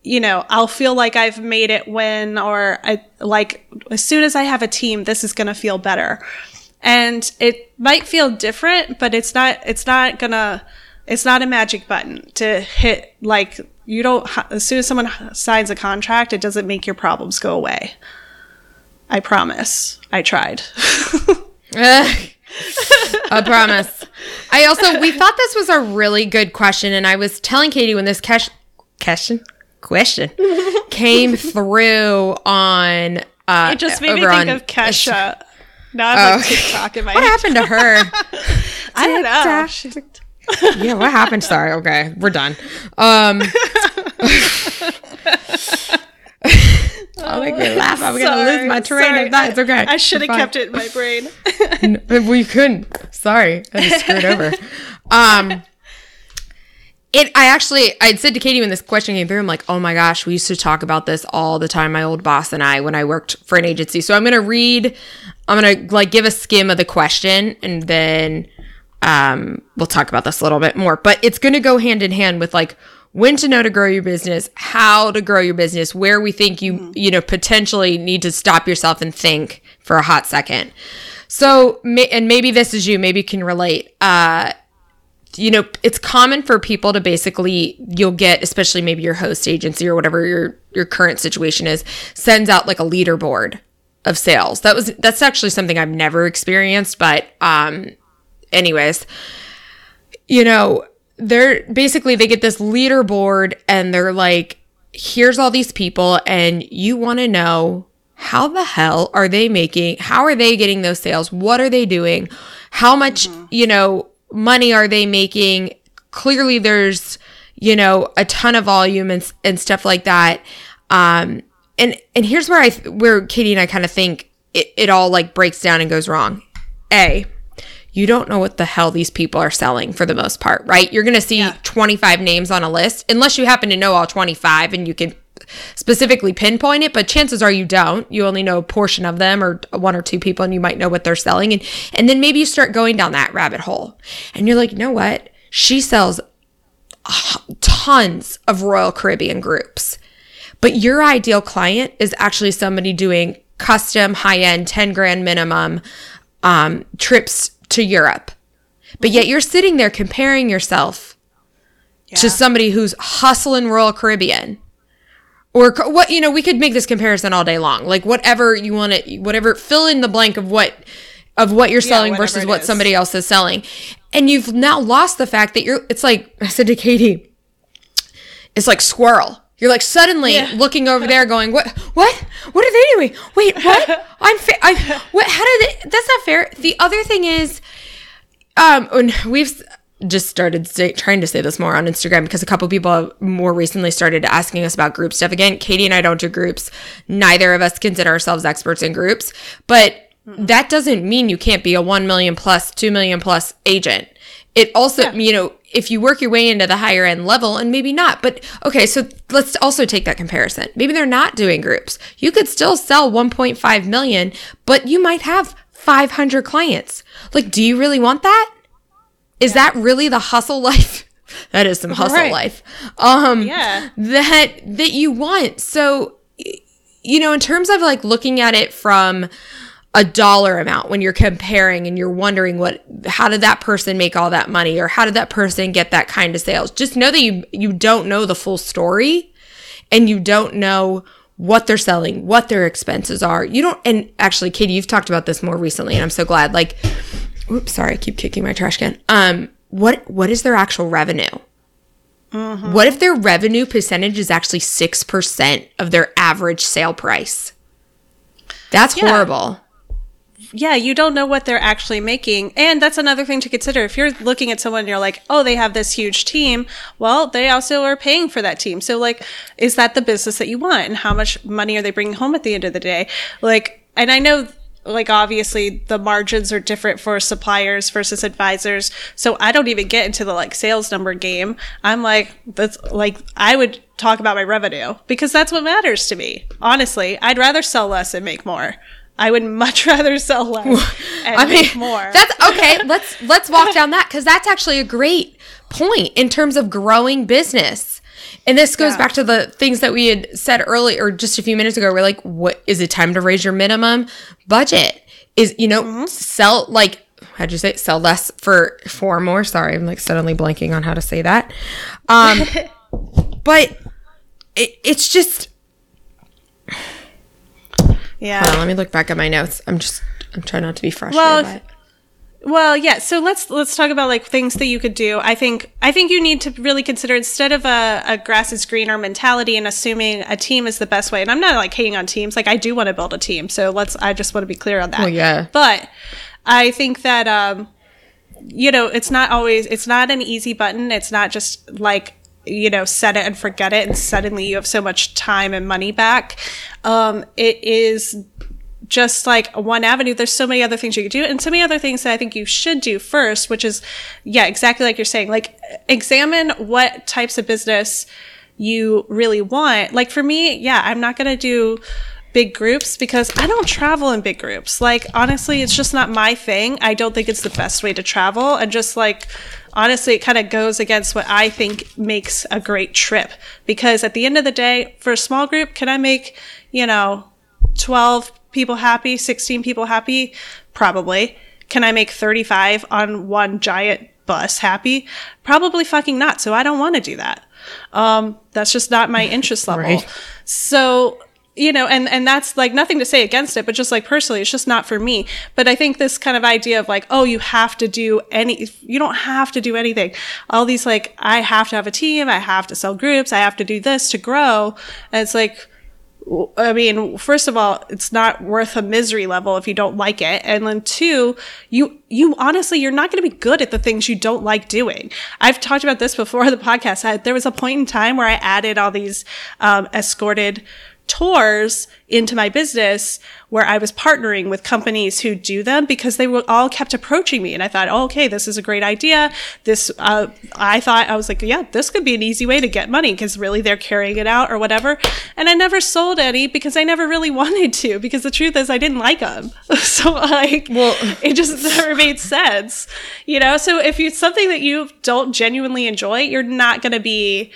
you know, I'll feel like I've made it when, or I like as soon as I have a team, this is gonna feel better. And it might feel different, but it's not. It's not gonna. It's not a magic button to hit. Like you don't. As soon as someone signs a contract, it doesn't make your problems go away. I promise. I tried. I promise. I also we thought this was a really good question, and I was telling Katie when this cash question question came through on. Uh, It just made me think on- of Kesha. Now I have like TikTok in my What happened to her? I don't know. Yeah, what happened? Sorry. Okay, we're done. Um. I'll make me laugh. I'm gonna lose my train Sorry. of thought. It's okay. I should have kept it in my brain. we couldn't. Sorry, I just screwed over. Um, it. I actually, I'd said to Katie when this question came through, I'm like, oh my gosh, we used to talk about this all the time. My old boss and I when I worked for an agency. So I'm gonna read. I'm gonna like give a skim of the question, and then um, we'll talk about this a little bit more, but it's going to go hand in hand with like when to know to grow your business, how to grow your business, where we think you, mm-hmm. you know, potentially need to stop yourself and think for a hot second. So, and maybe this is you, maybe you can relate. Uh, you know, it's common for people to basically you'll get, especially maybe your host agency or whatever your your current situation is, sends out like a leaderboard of sales. That was that's actually something I've never experienced, but um anyways, you know, they're basically they get this leaderboard and they're like here's all these people and you want to know how the hell are they making how are they getting those sales what are they doing how much mm-hmm. you know money are they making? Clearly, there's you know a ton of volume and and stuff like that. Um, and and here's where I where Katie and I kind of think it, it all like breaks down and goes wrong. A, you don't know what the hell these people are selling for the most part, right? You're going to see yeah. 25 names on a list, unless you happen to know all 25 and you can specifically pinpoint it, but chances are you don't. You only know a portion of them or one or two people and you might know what they're selling. And, and then maybe you start going down that rabbit hole and you're like, you know what? She sells tons of Royal Caribbean groups. But your ideal client is actually somebody doing custom high end 10 grand minimum um, trips to Europe. But yet you're sitting there comparing yourself yeah. to somebody who's hustling Royal Caribbean or what you know we could make this comparison all day long like whatever you want to whatever fill in the blank of what of what you're selling yeah, versus what is. somebody else is selling and you've now lost the fact that you're it's like i said to katie it's like squirrel you're like suddenly yeah. looking over there going what what what are they doing wait what i'm fa- I, what how did they that's not fair the other thing is um we've just started say, trying to say this more on Instagram because a couple people more recently started asking us about group stuff again. Katie and I don't do groups. Neither of us consider ourselves experts in groups, but that doesn't mean you can't be a 1 million plus, 2 million plus agent. It also, yeah. you know, if you work your way into the higher end level and maybe not, but okay, so let's also take that comparison. Maybe they're not doing groups. You could still sell 1.5 million, but you might have 500 clients. Like, do you really want that? Is yeah. that really the hustle life? that is some hustle right. life. Um yeah. that that you want. So you know, in terms of like looking at it from a dollar amount when you're comparing and you're wondering what how did that person make all that money or how did that person get that kind of sales just know that you you don't know the full story and you don't know what they're selling what their expenses are you don't and actually katie you've talked about this more recently and i'm so glad like oops, sorry, I keep kicking my trash can. Um, what what is their actual revenue? Mm-hmm. What if their revenue percentage is actually six percent of their average sale price? That's yeah. horrible. Yeah, you don't know what they're actually making. And that's another thing to consider. If you're looking at someone and you're like, oh, they have this huge team, well, they also are paying for that team. So, like, is that the business that you want? And how much money are they bringing home at the end of the day? Like, and I know like obviously the margins are different for suppliers versus advisors. So I don't even get into the like sales number game. I'm like, that's like, I would talk about my revenue because that's what matters to me. Honestly, I'd rather sell less and make more. I would much rather sell less and I mean, make more. That's okay. let's let's walk down that because that's actually a great point in terms of growing business. And this goes yeah. back to the things that we had said earlier, or just a few minutes ago. We're like, what is it time to raise your minimum budget? Is, you know, mm-hmm. sell like, how'd you say sell less for four more? Sorry, I'm like suddenly blanking on how to say that. Um, but it, it's just, yeah. On, let me look back at my notes. I'm just, I'm trying not to be frustrated well, well, yeah. So let's let's talk about like things that you could do. I think I think you need to really consider instead of a, a grass is greener mentality and assuming a team is the best way. And I'm not like hating on teams. Like I do want to build a team. So let's. I just want to be clear on that. Well, yeah. But I think that um, you know, it's not always. It's not an easy button. It's not just like you know set it and forget it and suddenly you have so much time and money back um, it is just like one avenue. There's so many other things you could do, and so many other things that I think you should do first, which is, yeah, exactly like you're saying, like examine what types of business you really want. Like for me, yeah, I'm not going to do big groups because I don't travel in big groups. Like honestly, it's just not my thing. I don't think it's the best way to travel and just like honestly it kind of goes against what I think makes a great trip because at the end of the day, for a small group, can I make, you know, 12 people happy, 16 people happy? Probably. Can I make 35 on one giant bus happy? Probably fucking not. So I don't want to do that. Um, that's just not my interest level. Right. So you know and and that's like nothing to say against it but just like personally it's just not for me but i think this kind of idea of like oh you have to do any you don't have to do anything all these like i have to have a team i have to sell groups i have to do this to grow and it's like I mean, first of all, it's not worth a misery level if you don't like it. And then two, you, you honestly, you're not going to be good at the things you don't like doing. I've talked about this before the podcast. I, there was a point in time where I added all these, um, escorted tours into my business where I was partnering with companies who do them because they were all kept approaching me. And I thought, oh, okay, this is a great idea. This, uh, I thought, I was like, yeah, this could be an easy way to get money because really they're carrying it out or whatever. And I never sold any because I never really wanted to because the truth is I didn't like them. so like, well, it just never made sense, you know? So if it's something that you don't genuinely enjoy, you're not going to be,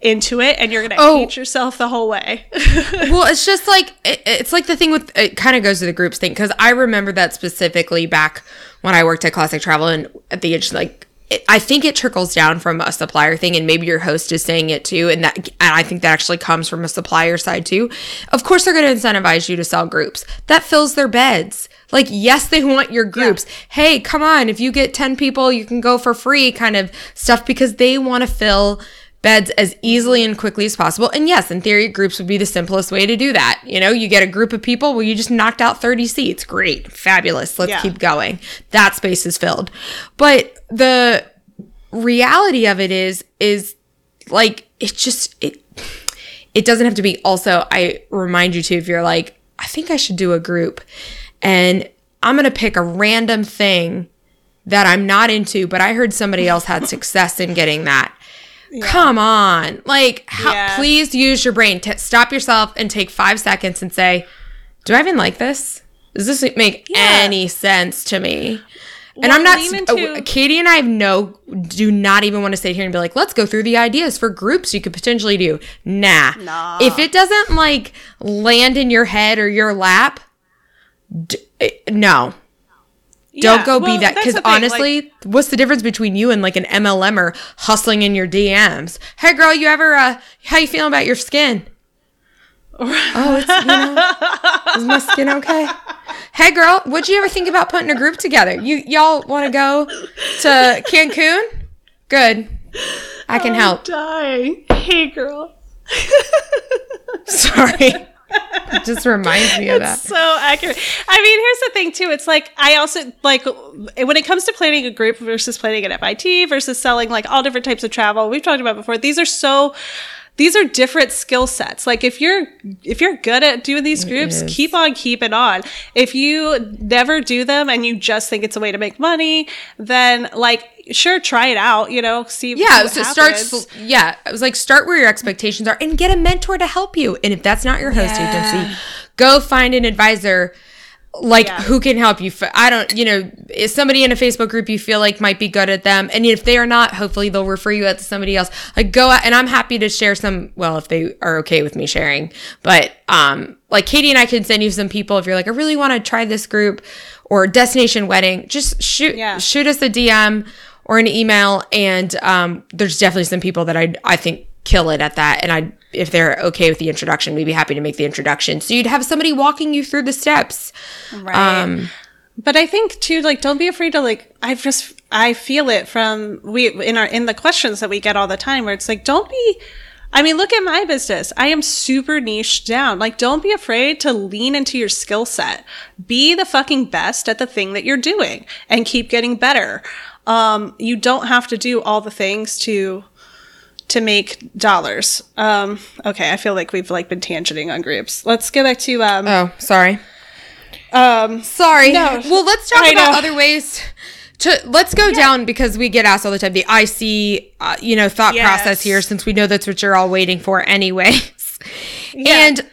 into it and you're gonna Oh. hate yourself the whole way. well, it's just like it, it's like the thing with it kind of goes to the groups thing because I remember that specifically back when I worked at Classic Travel and at the age like it, I think it trickles down from a supplier thing and maybe your host is saying it too and that and I think that actually comes from a supplier side too. Of course they're going to incentivize you to sell groups. That fills their beds. Like yes, they want your groups. Hey, come on, if you get 10 people, you can go for free kind of stuff because they want to fill beds as easily and quickly as possible. And yes, in theory, groups would be the simplest way to do that. You know, you get a group of people, well, you just knocked out 30 seats. Great, fabulous. Let's Yeah. keep going. That space is filled. But the reality of it is, is like, it just, it, it doesn't have to be also, I remind you too, if you're like, I think I should do a group and I'm going to pick a random thing that I'm not into, but I heard somebody else had success in getting that. Come on. Like, how, Yeah. please use your brain. T- stop yourself and take five seconds and say, Do I even like this? Does this make Yeah. any sense to me? and I'm not, into- Katie and I have no, do not even want to sit here and be like, let's go through the ideas for groups you could potentially do. Nah. Nah. If it doesn't like land in your head or your lap, d- eh, Don't go well, be that because thing, like- honestly, what's the difference between you and like an MLMer hustling in your DMs? Hey, girl, you ever? uh How you feeling about your skin? oh, it's you know, is my skin okay? Hey, girl, would you ever think about putting a group together? You y'all want to go to Cancun? Good, I can help. Die. Hey, girl. Sorry, it just reminds me of that. so accurate. I mean, here's the thing too. It's like I also like when it comes to planning a group versus planning an FIT versus selling like all different types of travel. We've talked about before. These are so. These are different skill sets. Like if you're if you're good at doing these groups, keep on keeping on. If you never do them and you just think it's a way to make money, then like sure try it out. You know, see. Yeah, what so start. happens. sl- Yeah, I was like, start where your expectations are, and get a mentor to help you. And if that's not your host Yeah. agency, go find an advisor, like Yeah. who can help you. I don't, you know, is somebody in a Facebook group you feel like might be good at them, and if they are not, hopefully they'll refer you out to somebody else. Like go out, and I'm happy to share some. Well, if they are okay with me sharing, but um, like Katie and I can send you some people if you're like, I really want to try this group or destination wedding. Just shoot, Yeah. shoot us a DM or an email and um, there's definitely some people that I I think kill it at that and I if they're okay with the introduction we'd be happy to make the introduction so you'd have somebody walking you through the steps Right. um But I think too, like, don't be afraid to like. I just I feel it from we in our in the questions that we get all the time, where it's like, don't be. I mean, look at my business. I am super niche down. Like, don't be afraid to lean into your skill set. Be the fucking best at the thing that you're doing, and keep getting better. Um, you don't have to do all the things to to make dollars. Um, okay, I feel like we've like been tangenting on groups. Let's go back to um, oh sorry um sorry No. well let's talk I about know. other ways to let's go down because we get asked all the time the IC uh, you know thought Yes. process here since we know that's what you're all waiting for anyways Yeah. and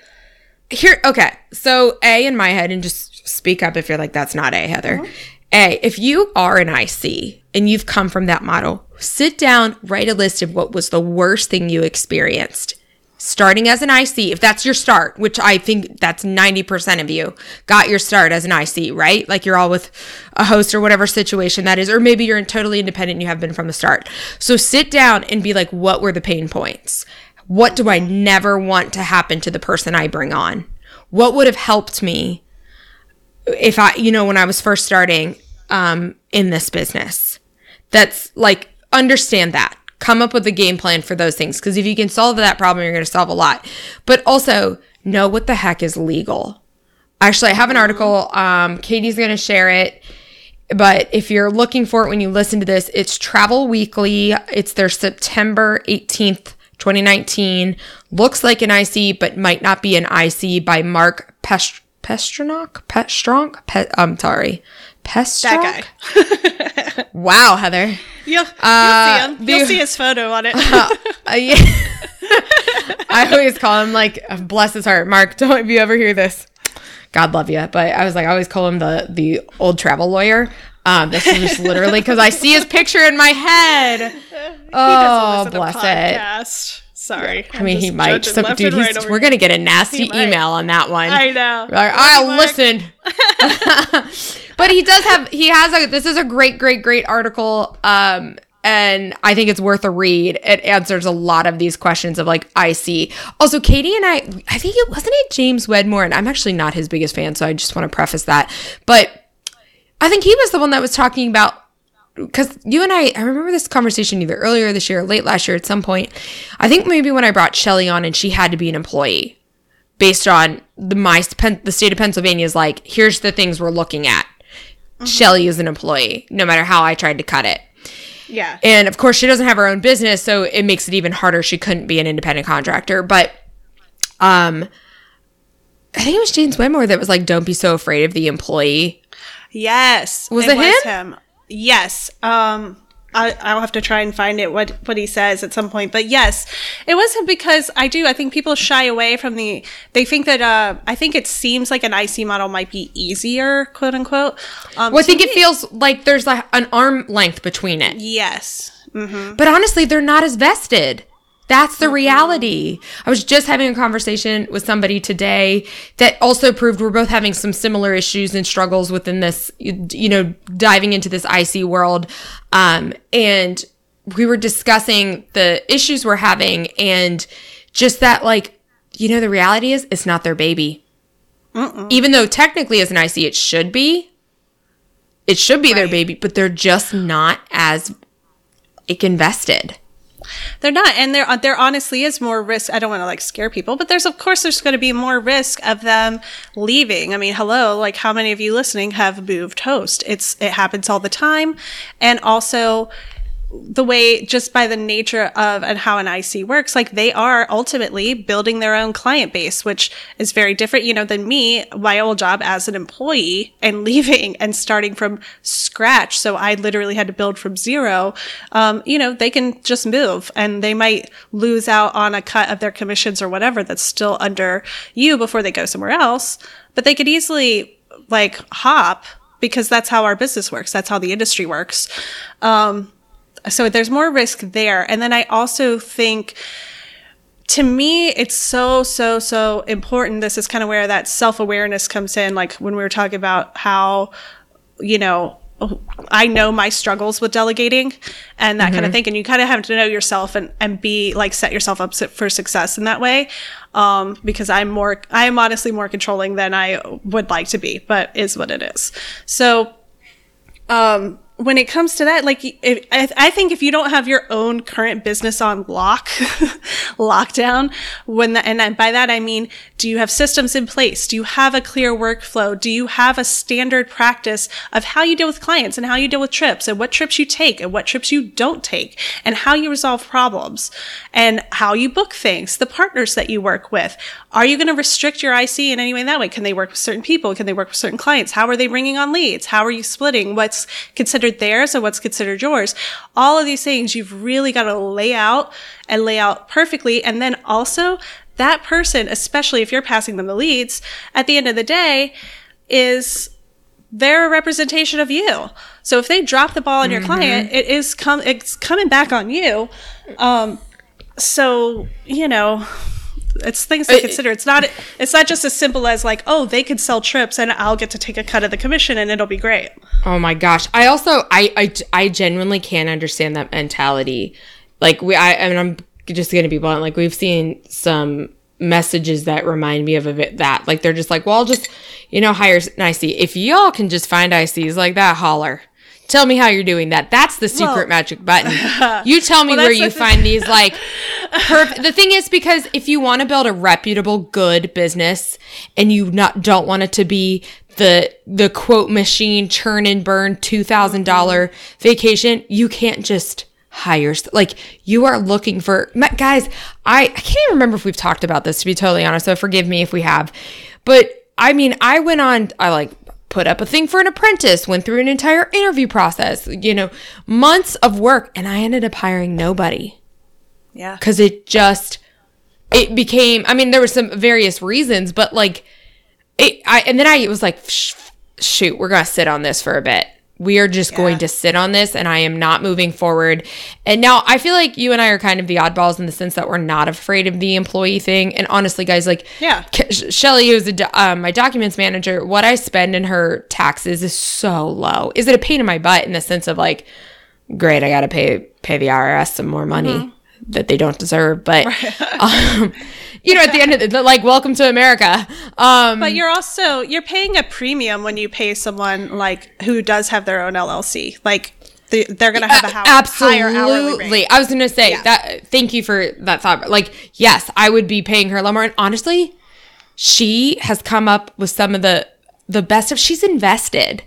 here okay so a in my head and just speak up if you're like that's not a heather a if you are an ic and you've come from that model sit down write a list of what was the worst thing you experienced. Starting as an ic if that's your start which i think that's 90% of you got your start as an ic right? Like you're all with a host or whatever situation that is or maybe you're totally independent and you have been from the start. So sit down and be like what were the pain points? What do I never want to happen to the person I bring on? What would have helped me if I, you know, when I was first starting um, in this business? That's like, understand that. Come up with a game plan for those things. Because if you can solve that problem, you're going to solve a lot. But also, know what the heck is legal. Actually, I have an article. Um, Katie's going to share it. But if you're looking for it when you listen to this, it's Travel Weekly. It's their September 18th 2019 looks like an IC but might not be an IC by Mark Pest- Pestronok Pestronk Pe- I'm sorry Pestronk That guy. wow Heather You'll, you'll Uh, see him. the- You'll see his photo on it. Uh, yeah. I always call him like bless his heart Mark don't if you ever hear this God love you but I was like I always call him the the old travel lawyer um, this is just literally because I see his picture in my head. Oh, bless it. Sorry. I mean, he might. So, dude, he's, we're gonna get a nasty email on that one. I know. Like, I'll listen. but he does have. He has a. This is a great, great, great article. Um, and I think it's worth a read. It answers a lot of these questions of like IC. Also, Katie and I. I think it wasn't it James Wedmore, and I'm actually not his biggest fan, so I just want to preface that. But I think he was the one that was talking about because you and I, I remember this conversation either earlier this year or late last year at some point. I think maybe when I brought Shelly on and she had to be an employee based on the my the state of Pennsylvania is like, here's the things we're looking at. Shelly is an employee, no matter how I tried to cut it. Yeah. And of course, she doesn't have her own business, so it makes it even harder. She couldn't be an independent contractor. But um, I think it was James Wedmore that was like, "Don't be so afraid of the employee." Yes. Was it him? Yes. Um I, I'll have to try and find it what what he says at some point, but yes, it wasn't because I do. I think people shy away from the. They think that uh, I think it seems like an IC model might be easier, quote unquote. Um, Well, I think it feels like there's like an arm length between it. Yes. hmm But honestly, they're not as vested. That's the reality. I was just having a conversation with somebody today that also proved we're both having some similar issues and struggles within this, you know, diving into this IC world. Um, and we were discussing the issues we're having and just that, like, you know, the reality is it's not their baby. Even though technically as an IC it should be, it should be their baby, but they're just not as invested. They're not, and there uh, there honestly is more risk. I don't want to like scare people, but there's of course there's going to be more risk of them leaving. I mean, hello, like how many of you listening have moved host? It's it happens all the time, and also the way just by the nature of and how an IC works, like they are ultimately building their own client base, which is very different, you know, than me, my old job as an employee and leaving and starting from scratch. So I literally had to build from zero. Um, you know, they can just move and they might lose out on a cut of their commissions or whatever that's still under you before they go somewhere else. But they could easily like hop because that's how our business works. That's how the industry works. Um, so there's more risk there. And then I also think to me, it's so, so, so important. This is kind of where that self awareness comes in. Like when we were talking about how, you know, I know my struggles with delegating and that kind of thing. And you kind of have to know yourself and, and be like, set yourself up for success in that way. Um, because I'm more, I am honestly more controlling than I would like to be, but is what it is. So, um, when it comes to that, like, if, I, think if you don't have your own current business on lock, lockdown, when the, and by that I mean, do you have systems in place? Do you have a clear workflow? Do you have a standard practice of how you deal with clients and how you deal with trips and what trips you take and what trips you don't take and how you resolve problems and how you book things, the partners that you work with? Are you going to restrict your IC in any way that way? Can they work with certain people? Can they work with certain clients? How are they bringing on leads? How are you splitting what's considered theirs and what's considered yours? All of these things you've really got to lay out and lay out perfectly. And then also that person, especially if you're passing them the leads, at the end of the day, is they're a representation of you. So if they drop the ball on your client, it is come it's coming back on you. Um, so you know, it's things to uh, consider. It's not it's not just as simple as like, oh, they could sell trips and I'll get to take a cut of the commission and it'll be great. Oh my gosh. I also I I, I genuinely can't understand that mentality. Like we I, I mean I'm just going to be blunt like we've seen some messages that remind me of a bit that like they're just like, "Well, I'll just you know hire an IC. If y'all can just find ICs like that, holler." Tell me how you're doing that. That's the secret Well- magic button. You tell me Well, where you find these like perf- the thing is because if you want to build a reputable good business and you not don't want it to be the the quote machine churn and burn $2000 vacation, you can't just hire like you are looking for guys, I I can't even remember if we've talked about this to be totally honest, so forgive me if we have. But I mean, I went on I like put up a thing for an apprentice, went through an entire interview process, you know, months of work and I ended up hiring nobody Yeah. because it just it became i mean there were some various reasons but like it i and then i was like shoot we're gonna sit on this for a bit we are just going to sit on this and i am not moving forward and now i feel like you and i are kind of the oddballs in the sense that we're not afraid of the employee thing and honestly guys like Yeah. Ke- Shelly, who's a um, my documents manager, what I spend in her taxes is so low. Is it a pain in my butt in the sense of like, great, I got to pay pay the IRS some more money Mm-hmm. That they don't deserve, but um, you know, at the end of the like, welcome to America. Um, But you're also you're paying a premium when you pay someone like who does have their own LLC. Like they, they're going to have a how, higher hourly Absolutely. rate. I was going to say Yeah. that. Thank you for that thought. Like, yes, I would be paying her a lot more. And honestly, she has come up with some of the the best of. She's invested.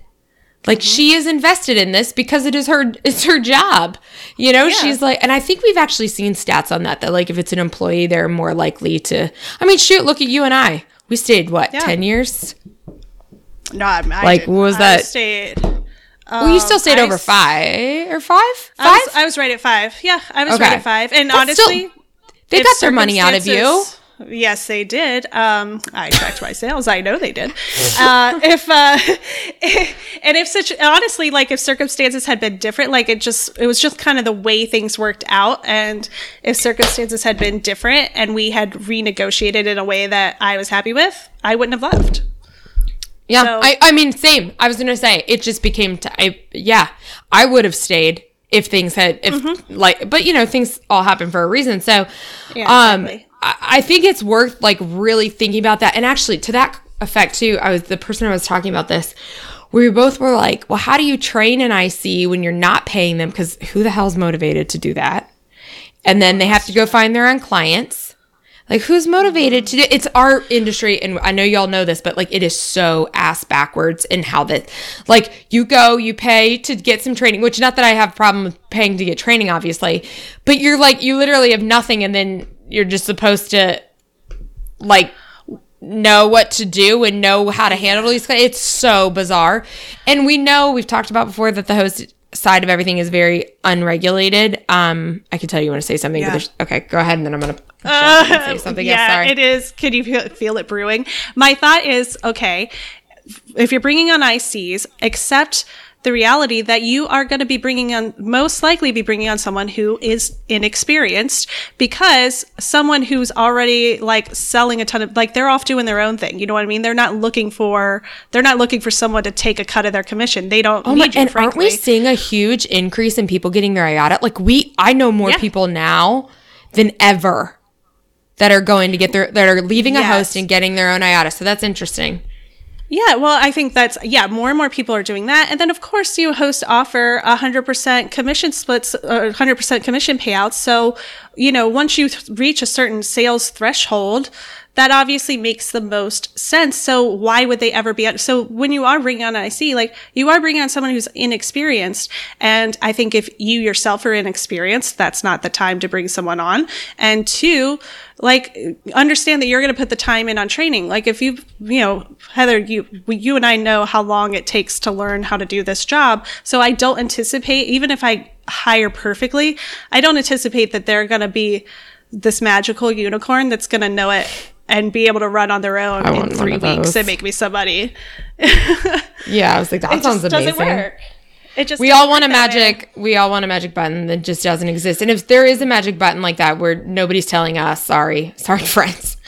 Like Mm-hmm. she is invested in this because it is her it's her job. You know, Yeah. she's like and I think we've actually seen stats on that that like if it's an employee they're more likely to I mean shoot, look at you and I. We stayed what, Yeah. 10 years? No, I, I Like, didn't. what was I that? Stayed. well, you still stayed Um, I over 5 or 5? 5? I was, I was right at five. Yeah, I was Okay. right at five. And still- honestly, they got their money out of you. Yes, they did. Um, I tracked my sales. I know they did. Uh, if uh, and if such honestly, like if circumstances had been different, like it just it was just kind of the way things worked out. And if circumstances had been different and we had renegotiated in a way that I was happy with, I wouldn't have left. Yeah, So- I, I mean, same. I was gonna say it just became. T- I, yeah, I would have stayed if things had if like, but you know, things all happen for a reason. So, Mm-hmm. Yeah, um, exactly. I, think it's worth like really thinking about that. And actually, to that effect too, I was the person I was talking about this. We both were like, well, how do you train an IC when you're not paying them? Because who the hell's motivated to do that? And then they have to go find their own clients. Like who's motivated to do it's our industry and I know y'all know this, but like it is so ass backwards in how that like you go, you pay to get some training, which not that I have a problem with paying to get training, obviously, but you're like you literally have nothing and then you're just supposed to like know what to do and know how to handle these it's so bizarre and we know we've talked about before that the host side of everything is very unregulated um i can tell you want to say something Yeah. but there's okay go ahead and then i'm gonna and say something yeah, else sorry it is. Can you feel, feel it brewing? My thought is okay, if you're bringing on ICs, accept the reality that you are going to be bringing on, most likely be bringing on someone who is inexperienced because someone who's already like selling a ton of, like they're off doing their own thing. You know what I mean? They're not looking for, they're not looking for someone to take a cut of their commission. They don't Oh need my, you, and aren't we frankly. seeing a huge increase in people getting their IATA? Like we, I know more Yeah. people now than ever that are going to get their, that are leaving a host and getting their own IATA. So that's interesting. Yeah, well, I think that's yeah. More and more people are doing that, and then of course you host offer hundred percent commission splits, uh, hundred percent commission payouts. So you know once you th- reach a certain sales threshold, that obviously makes the most sense. So why would they ever be? On, so when you are bringing on an IC, like you are bringing on someone who's inexperienced, and I think if you yourself are inexperienced, that's not the time to bring someone on. And two, like understand that you're going to put the time in on training. Like if you, you know, Heather, you you and I know how long it takes to learn how to do this job. So I don't anticipate, even if I hire perfectly, I don't anticipate that they're going to be this magical unicorn that's going to know it and be able to run on their own in three weeks and make me some money. Yeah, I was like, that It sounds just amazing. doesn't work. It just We all want a that way. magic. We all want a magic button that just doesn't exist. And if there is a magic button like that, where nobody's telling us, sorry, sorry, friends,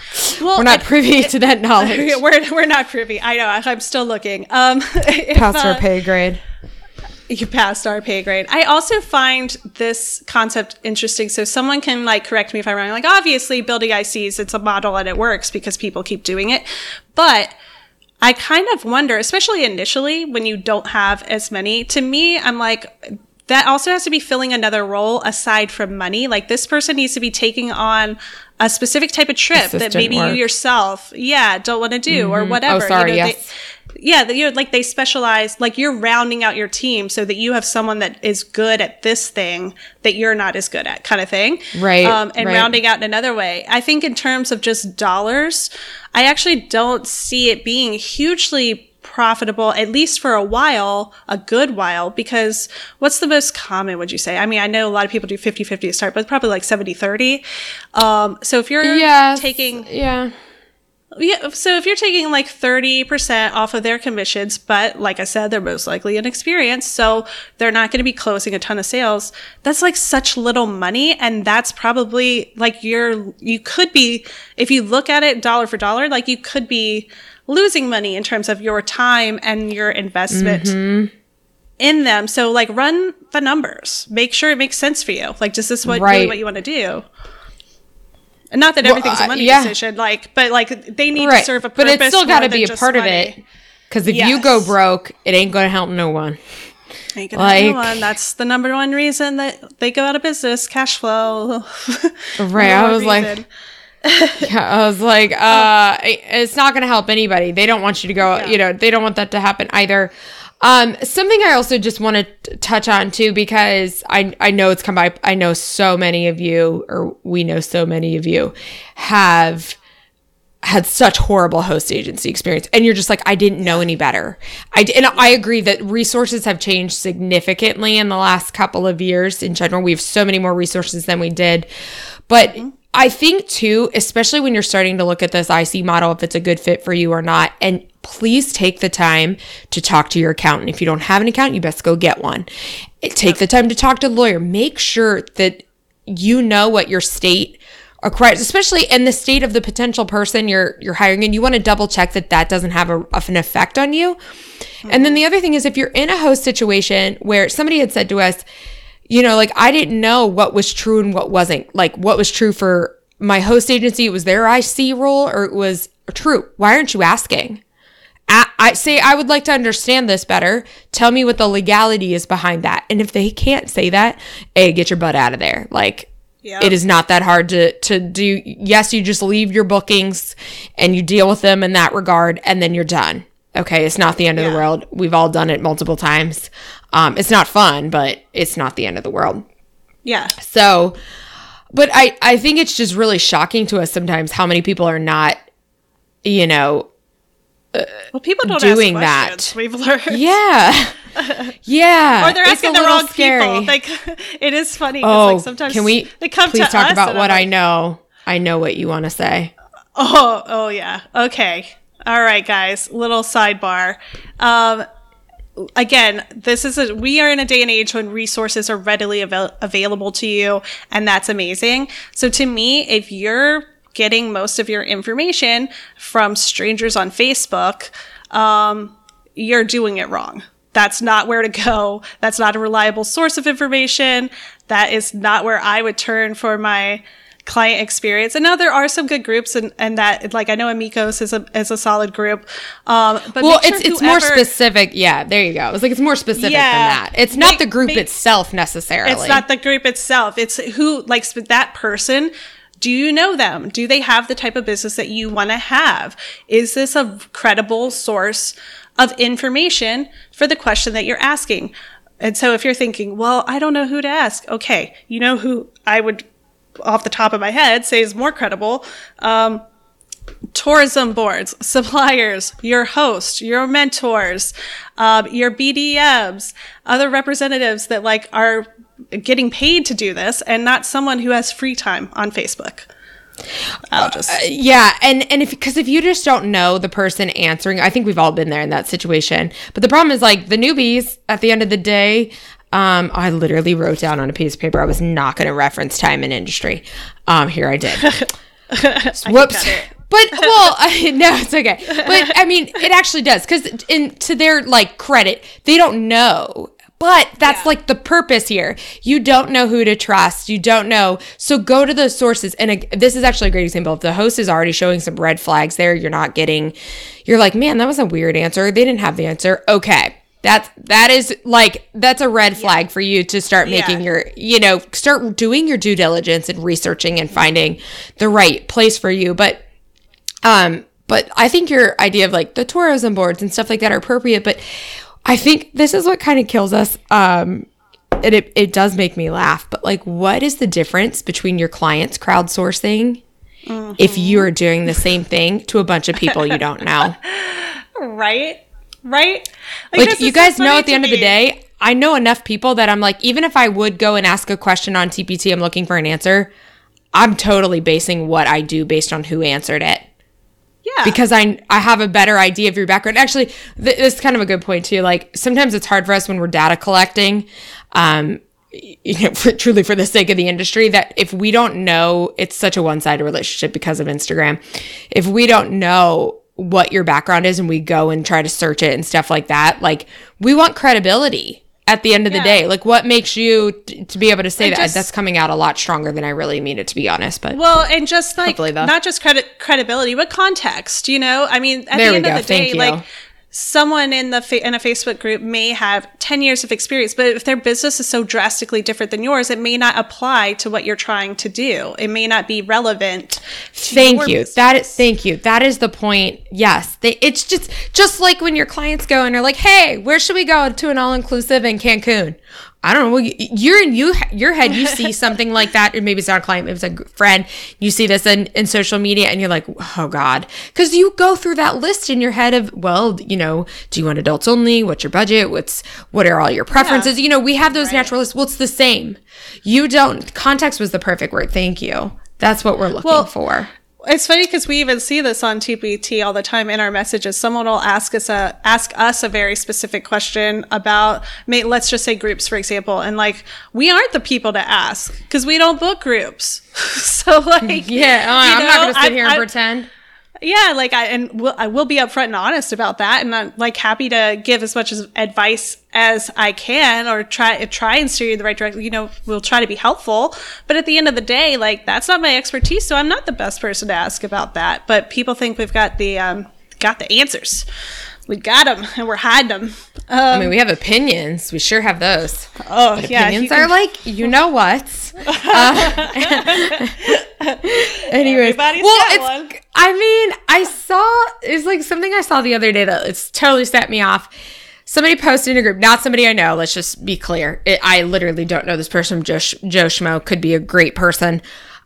Well, we're not it- privy to that knowledge. we're we're not privy. I know. I'm still looking. Um, if, Past our uh, pay grade. you passed our pay grade. I also find this concept interesting. So someone can like correct me if I'm wrong. Like obviously building ICs, it's a model and it works because people keep doing it. But I kind of wonder, especially initially when you don't have as many, to me, I'm like, that also has to be filling another role aside from money. Like this person needs to be taking on a specific type of trip that maybe work. you yourself, yeah, don't want to do or mm-hmm. oh, whatever. Oh, sorry, you know, they- yes. Yeah, that you're like they specialize, like you're rounding out your team so that you have someone that is good at this thing that you're not as good at, kind of thing. Right, Um, and right. rounding out in another way. I think in terms of just dollars, I actually don't see it being hugely profitable at least for a while a good while because what's the most common would you say i mean i know a lot of people do 50-50 to start but probably like 70-30 um, so if you're Yeah. taking Yeah. Yeah, so if you're taking like 30% off of their commissions, but like I said, they're most likely inexperienced, so they're not going to be closing a ton of sales. That's like such little money. And that's probably like you're, you could be, if you look at it dollar for dollar, like you could be losing money in terms of your time and your investment mm-hmm. in them. So like run the numbers, make sure it makes sense for you. Like, is this what, really Right. what you want to do? And not that everything's uh, a money yeah. decision, like, but like they need to serve a purpose. But it's still got to be a part of it. Because if you go broke, it ain't going to help no one. Ain't gonna have no like- one. That's the number one reason that they go out of business. Cash flow. Right. I was one like. Yeah, I was like, uh, it's not going to help anybody. They don't want you to go, you know, they don't want that to happen either. Um, something I also just want to touch on too, because I, I know it's come by, I know so many of you, or we know so many of you have had such horrible host agency experience and you're just like i didn't know any better. I and i agree that resources have changed significantly in the last couple of years in general. We have so many more resources than we did. But i think too especially when you're starting to look at this ic model if it's a good fit for you or not and please take the time to talk to your accountant. If you don't have an accountant you best go get one. Take the time to talk to the lawyer. Make sure that you know what your state requires, especially in the state of the potential person you're you're hiring, and you want to double check that that doesn't have a, of an effect on you. And then mm-hmm. the other thing is, if you're in a host situation where somebody had said to us, you know, like I didn't know what was true and what wasn't, like what was true for my host agency, it was their IC role or it was true. Why aren't you asking? I, I say I would like to understand this better. Tell me what the legality is behind that. And if they can't say that, hey, get your butt out of there. Like Yep. it is not that hard to to do. Yes, you just leave your bookings and you deal with them in that regard, and then you're done. Okay, it's not the end of the world. We've all done it multiple times. Um, it's not fun, but it's not the end of the world. yeah. So, but I I think it's just really shocking to us sometimes how many people are not, you know, Well, people don't Doing ask that. We've learned. yeah, yeah, Or they're asking the wrong people. Like it is funny. oh, like sometimes can we they come please to talk about what I'm I know? I know what you want to say. Oh, oh yeah. Okay. All right, guys. Little sidebar. Um, again, this is a we are in a day and age when resources are readily avail- available to you, and that's amazing. So to me, if you're getting most of your information from strangers on Facebook, um, you're doing it wrong. That's not where to go. That's not a reliable source of information. That is not where I would turn for my client experience. And now there are some good groups and, and that like I know Amigos is a is a solid group. Um but Well, sure it's it's more specific. Yeah, there you go. It's like it's more specific Yeah. than that. It's not Make- the group make- itself necessarily. It's not the group itself. It's who like that person. Do you know them? Do they have the type of business that you want to have? Is this a credible source of information for the question that you're asking? And so if you're thinking, well, I don't know who to ask. Okay. You know who I would off the top of my head say is more credible. Um, tourism boards, suppliers, your host, your mentors, um, your BDMs, other representatives that like are getting paid to do this and not someone who has free time on Facebook. I'll just Yeah, and and if because if you just don't know the person answering, I think we've all been there in that situation. But the problem is like the newbies at the end of the day. Um, I literally wrote down on a piece of paper I was not going to reference time and industry. Um, here I did. Whoops. But well, I, no, it's okay. But I mean, it actually does because in to their like credit, they don't know. But that's Yeah. like the purpose here. You don't know who to trust. You don't know. So go to those sources. And uh, this is actually a great example. If the host is already showing some red flags there, you're not getting, you're like, man, that was a weird answer. They didn't have the answer. Okay. That's, that is like, that's a red flag for you to start making Yeah. your, you know, start doing your due diligence and researching and finding the right place for you. But, um, but I think your idea of like the tourism boards and stuff like that are appropriate. But I think this is what kind of kills us. Um, and it, it does make me laugh. But like, what is the difference between your clients crowdsourcing if you are doing the same thing to a bunch of people you don't know? right, right. like this you is so guys know at the end of the day i know enough people that i'm like even if i would go and ask a question on tpt i'm looking for an answer i'm totally basing what i do based on who answered it yeah, because I I have a better idea of your background. Actually, th- this is kind of a good point too. Like sometimes it's hard for us when we're data collecting, um, you know, for, truly for the sake of the industry. That if we don't know, it's such a one sided relationship because of Instagram. If we don't know what your background is and we go and try to search it and stuff like that, like we want credibility. At the end of the day, like what makes you t- to be able to say that? just- That's coming out a lot stronger than I really mean it to be honest. But Well, and just like not just credit credibility, but context. You know, I mean, at There the end go. of the day, you. like someone in the fa- in a Facebook group may have ten years of experience, but if their business is so drastically different than yours, it may not apply to what you're trying to do. It may not be relevant. To Thank you. business. That is thank you. That is the point. Yes. They, it's just just like when your clients go and are like, "Hey, where should we go to an all-inclusive in Cancun?" I don't know. You- You're in you your head. You see something like that, or maybe it's not a client, maybe it's a friend. You see this in, in social media, and you're like, "Oh God," because you go through that list in your head of, well, you know, do you want adults only? What's your budget? What's what are all your preferences? You know, we have those natural lists. Well, it's the same. You don't. Context was the perfect word. Thank you. That's what we're looking Well, for. It's funny because we even see this on TPT all the time in our messages. Someone will ask us a ask us a very specific question about, let's just say groups, for example, and like we aren't the people to ask because we don't book groups. so like, Yeah, oh, I'm not going to know, sit I- here and I- pretend. Yeah, like I and we'll, I will be upfront and honest about that, and I'm like happy to give as much as advice as I can, or try try and steer you in the right direction. You know, we'll try to be helpful, but at the end of the day, like that's not my expertise, so I'm not the best person to ask about that. But people think we've got the um, got the answers. We got them, and we're hiding them. I mean, we have opinions. We sure have those. Oh yeah, opinions you are like, you know what? Uh, anyways, Everybody's well, it's. one. I mean, I saw it's like something I saw the other day that it's totally set me off. Somebody posted in a group, not somebody I know. Let's just be clear. It, I literally don't know this person. Joe, Joe Schmo could be a great person.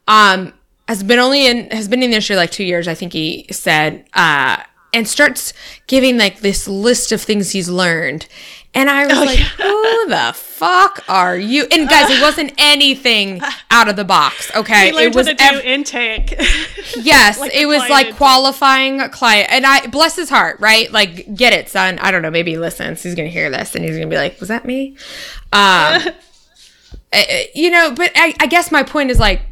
Um, has been only in has been in the industry like two years. I think he said, uh, and starts giving like this list of things he's learned. And I was like, who the fuck are you? And guys, it wasn't anything out of the box. Okay, it was ev- intake. Yes, like it was like intake. qualifying a client, and I bless his heart, right? Like, get it, son. I don't know. Maybe he listens. He's gonna hear this, and he's gonna be like, "Was that me?" Um, eh, you know. But I, I guess my point is like, eh,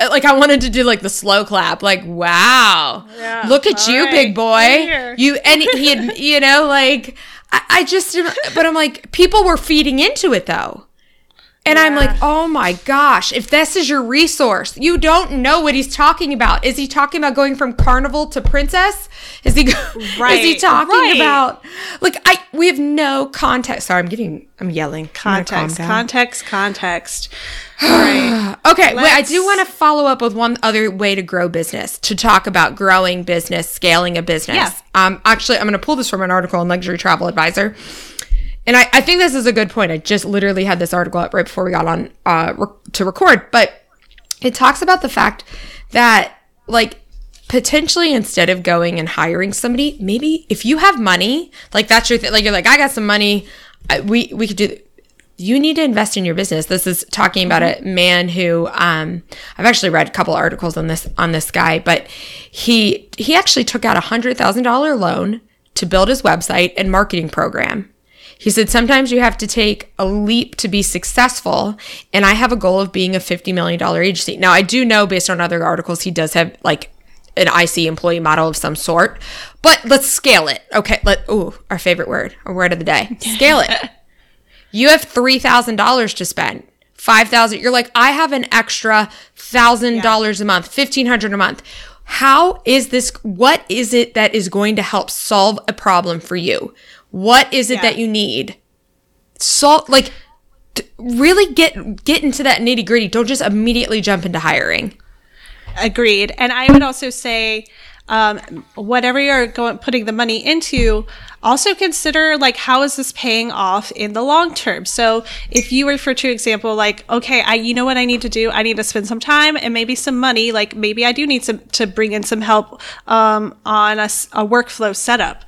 Uh, like I wanted to do like the slow clap, like, "Wow, Yeah. look at you, right. big boy." You and he had, you know, like I, I just, but I'm like, people were feeding into it though. And I'm like, oh my gosh, if this is your resource, you don't know what he's talking about. Is he talking about going from carnival to princess? Is he right. is he talking right. about like I we have no context. Sorry, I'm getting I'm yelling. I'm gonna context, down. context, context. right. Okay, wait, I do want to follow up with one other way to grow business, to talk about growing business, scaling a business. Yeah. Um, actually, I'm going to pull this from an article on Luxury Travel Advisor. And I, I think this is a good point. I just literally had this article up right before we got on uh, rec- to record, but it talks about the fact that, like, potentially instead of going and hiring somebody, maybe if you have money, like that's your thing, like you're like, I got some money, I, we we could do. you need to invest in your business. This is talking about a man who um, I've actually read a couple articles on this on this guy, but he he actually took out a hundred thousand dollar loan to build his website and marketing program. He said, sometimes you have to take a leap to be successful. And I have a goal of being a $50 million agency. Now, I do know based on other articles, he does have like an IC employee model of some sort, but let's scale it. Okay. Let, ooh, our favorite word, our word of the day, scale it. you have $3,000 to spend. 5000 you're like i have an extra $1000 a month 1500 a month how is this what is it that is going to help solve a problem for you what is it yeah. that you need? Salt, like really get get into that nitty gritty. Don't just immediately jump into hiring. Agreed. And I would also say um, whatever you're going putting the money into, also consider like how is this paying off in the long term. So if you refer to example like, okay, I you know what I need to do? I need to spend some time and maybe some money. Like maybe I do need some to bring in some help um, on a, a workflow setup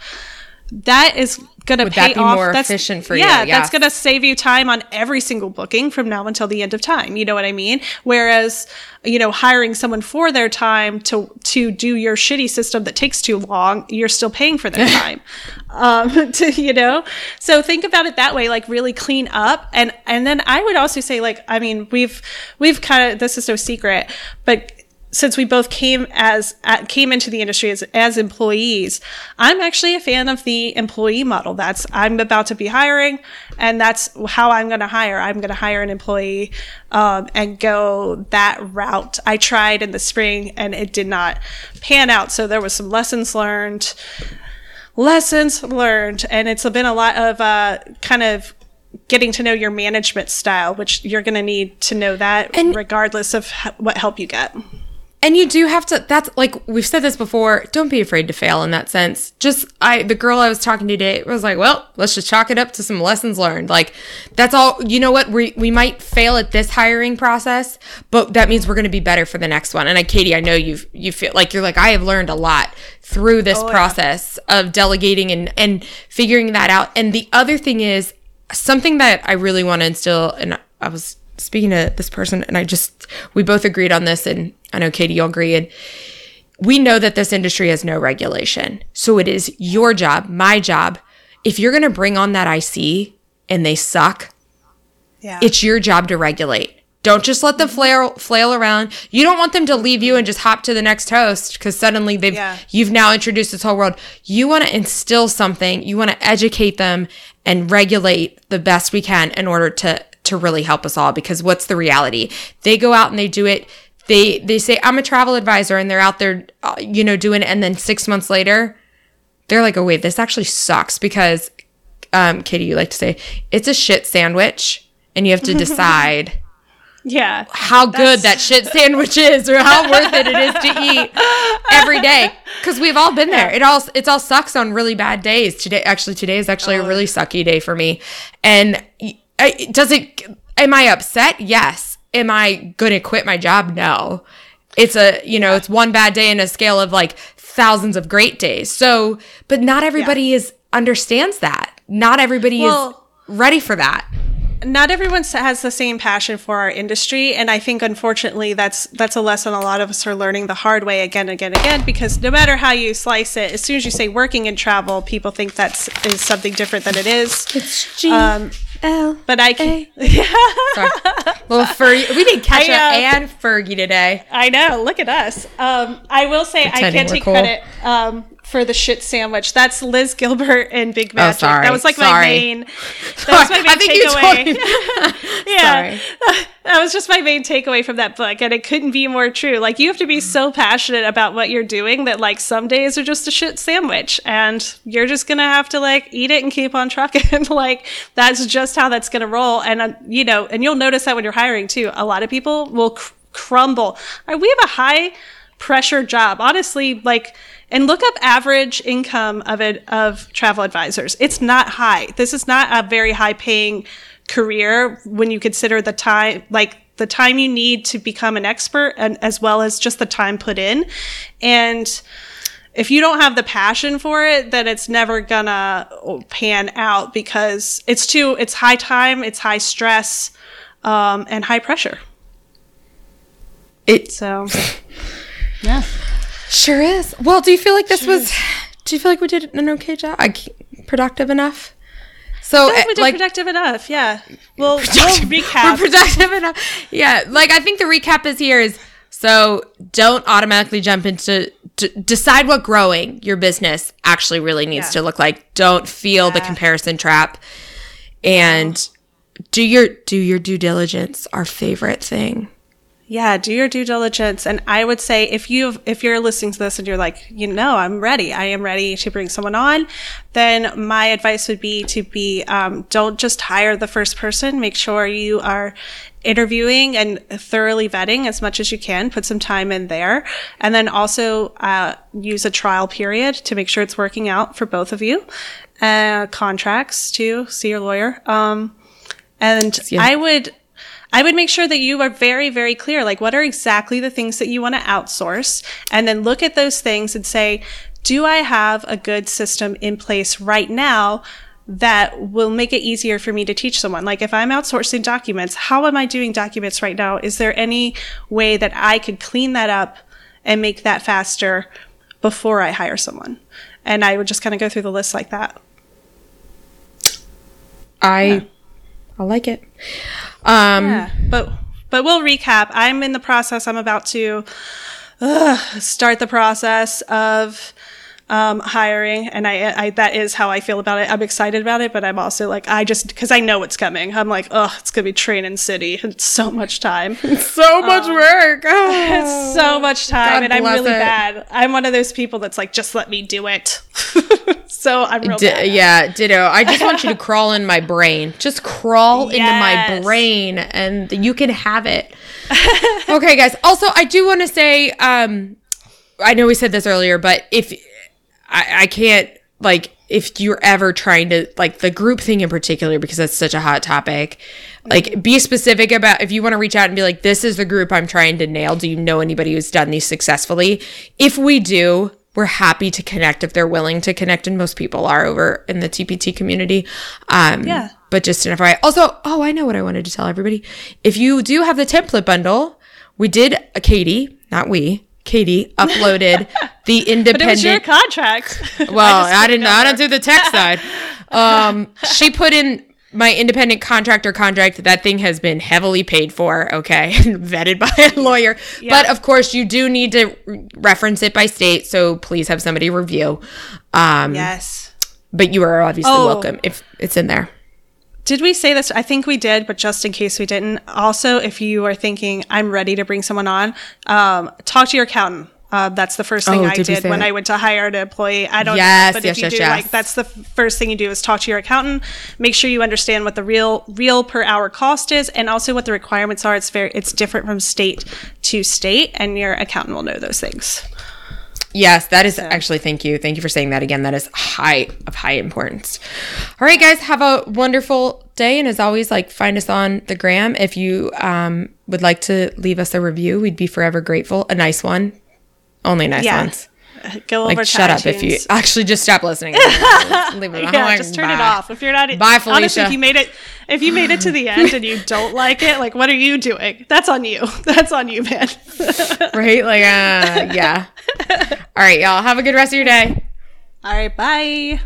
that is going to pay that be off. more that's, efficient for yeah, you. Yeah, that's going to save you time on every single booking from now until the end of time. You know what I mean? Whereas, you know, hiring someone for their time to to do your shitty system that takes too long, you're still paying for their time. um, to you know, so think about it that way. Like really clean up, and and then I would also say like I mean we've we've kind of this is no secret, but since we both came as uh, came into the industry as, as employees i'm actually a fan of the employee model. That's i'm about to be hiring and that's how i'm going to hire. I'm going to hire an employee um, and go that route. I tried in the spring and it did not pan out. So there was some lessons learned lessons learned and it's been a lot of uh, kind of getting to know your management style which you're going to need to know that and regardless of what help you get and you do have to that's like we've said this before don't be afraid to fail in that sense. Just i the girl i was talking to today was like well let's just chalk it up to some lessons learned. Like that's all you know what? We, we might fail at this hiring process but that means we're going to be better for the next one. And i katie i know you've you feel like you're like i have learned a lot through this oh, process yeah. of delegating and and figuring that out. And the other thing is something that i really want to instill and i was speaking to this person and I just we both agreed on this and I know Katie you'll agree and we know that this industry has no regulation. So it is your job, my job. If you're going to bring on that IC and they suck, yeah. it's your job to regulate. Don't just let them mm-hmm. flail flail around. You don't want them to leave you and just hop to the next host because suddenly they've yeah. you've now introduced this whole world. You want to instill something. You want to educate them and regulate the best we can in order to to really help us all because what's the reality? They go out and they do it. They they say I'm a travel advisor and they're out there uh, you know doing it and then 6 months later they're like, "Oh wait, this actually sucks because um Katie you like to say it's a shit sandwich and you have to decide yeah how good that shit sandwich is or how worth it it is to eat every day because we've all been there it all it all sucks on really bad days today actually today is actually oh. a really sucky day for me and I, does it am i upset? Yes. Am i to quit my job? No. It's a you know it's one bad day in a scale of like thousands of great days. So but not everybody yeah. is understands that. Not everybody well, is ready for that. not everyone has the same passion for our industry and i think unfortunately that's that's a lesson a lot of us are learning the hard way again and again and again because no matter how you slice it as soon as you say working in travel people think that's is something different than it is. It's G- um, L. But I can. Yeah. well, Fergie, we did catch up uh, and Fergie today. I know. Look at us. Um, I will say Pretending I can't take cool. credit. Um, for the shit sandwich. That's Liz Gilbert and Big oh, Magic. Oh, sorry. That was like sorry. my main. That was my main takeaway. yeah, that was just my main takeaway from that book, and it couldn't be more true. Like you have to be so passionate about what you're doing that like some days are just a shit sandwich, and you're just gonna have to like eat it and keep on trucking. like that's just how that's gonna roll, and uh, you know, and you'll notice that when you're hiring too. A lot of people will cr- crumble. Right, we have a high pressure job, honestly. Like and look up average income of it of travel advisors. It's not high. This is not a very high paying career when you consider the time like the time you need to become an expert and as well as just the time put in. And if you don't have the passion for it, then it's never gonna pan out because it's too it's high time, it's high stress, um, and high pressure. It So yeah. Sure is. Well, do you feel like this was? Do you feel like we did an okay job? I, productive enough? So, I we eh, did like, productive enough, yeah. We'll, we'll recap. We're productive enough. Yeah, like I think the recap is here is so don't automatically jump into d- decide what growing your business actually really needs Yeah. to look like. Don't feel the comparison trap, and do your do your due diligence. Our favorite thing. Yeah, do your due diligence. And I would say if you if you're listening to this and you're like, you know, I'm ready, I am ready to bring someone on, then my advice would be to be um, don't just hire the first person. Make sure you are interviewing and thoroughly vetting as much as you can. Put some time in there, and then also uh, use a trial period to make sure it's working out for both of you. Uh, contracts too. See your lawyer. Um, and Yeah. I would I would make sure that you are very, very clear. Like, what are exactly the things that you want to outsource? And then look at those things and say, do I have a good system in place right now that will make it easier for me to teach someone? Like, if I'm outsourcing documents, how am I doing documents right now? Is there any way that I could clean that up and make that faster before I hire someone? And I would just kind of go through the list like that. I I like it. Um, Yeah, but but we'll recap. I'm in the process. I'm about to uh, start the process of um, hiring, and I, I that is how I feel about it. I'm excited about it, but I'm also like I just because I know what's coming. I'm like, oh, it's gonna be training city. It's so much time. so much work. It's so much time, God and I'm really it. bad. I'm one of those people that's like, just let me do it. so I'm real bad. yeah, ditto. I just want you to crawl in my brain. Just crawl into my brain and you can have it. okay, guys. Also, I do want to say um I know we said this earlier, but if I, I can't like if you're ever trying to like the group thing in particular because that's such a hot topic like be specific about if you want to reach out and be like this is the group i'm trying to nail do you know anybody who's done these successfully if we do we're happy to connect if they're willing to connect and most people are over in the tpt community um Yeah. but just an FYI. Also, oh, I know what I wanted to tell everybody. If you do have the template bundle, we did, uh, Katie, not we, Katie uploaded the But it independent. was your contract. well, I, didn't. I don't do the tech side. Um, she put in my independent contractor contract. That thing has been heavily paid for. Okay, and vetted by a lawyer. But of course, you do need to re- reference it by state. So please have somebody review. Um, yes. But you are obviously Oh. welcome if it's in there. Did we say this? I think we did, but just in case we didn't. Also, if you are thinking, I'm ready to bring someone on, um, talk to your accountant. Uh, that's the first thing Oh, I did did when that? I went to hire an employee. I don't Yes, know, but yes, if you yes, do, yes. like that's the first thing you do is talk to your accountant. Make sure you understand what the real real per hour cost is, and also what the requirements are. It's very it's different from state to state, and your accountant will know those things. Yes, that is actually thank you. Thank you for saying that again. That is high of high importance. All right, guys, have a wonderful day. And as always, like find us on the gram. If you um, would like to leave us a review, we'd be forever grateful. A nice one. Only nice Yeah. ones. Go Like over to shut up if you actually just stop listening. Leave it yeah, just turn it off. If you're not Bye, Honestly, Felicia. if you made it if you made it to the end and you don't like it, like what are you doing? That's on you. That's on you, man. Right? Like, uh, yeah. All right, y'all. Have a good rest of your day. All right, bye.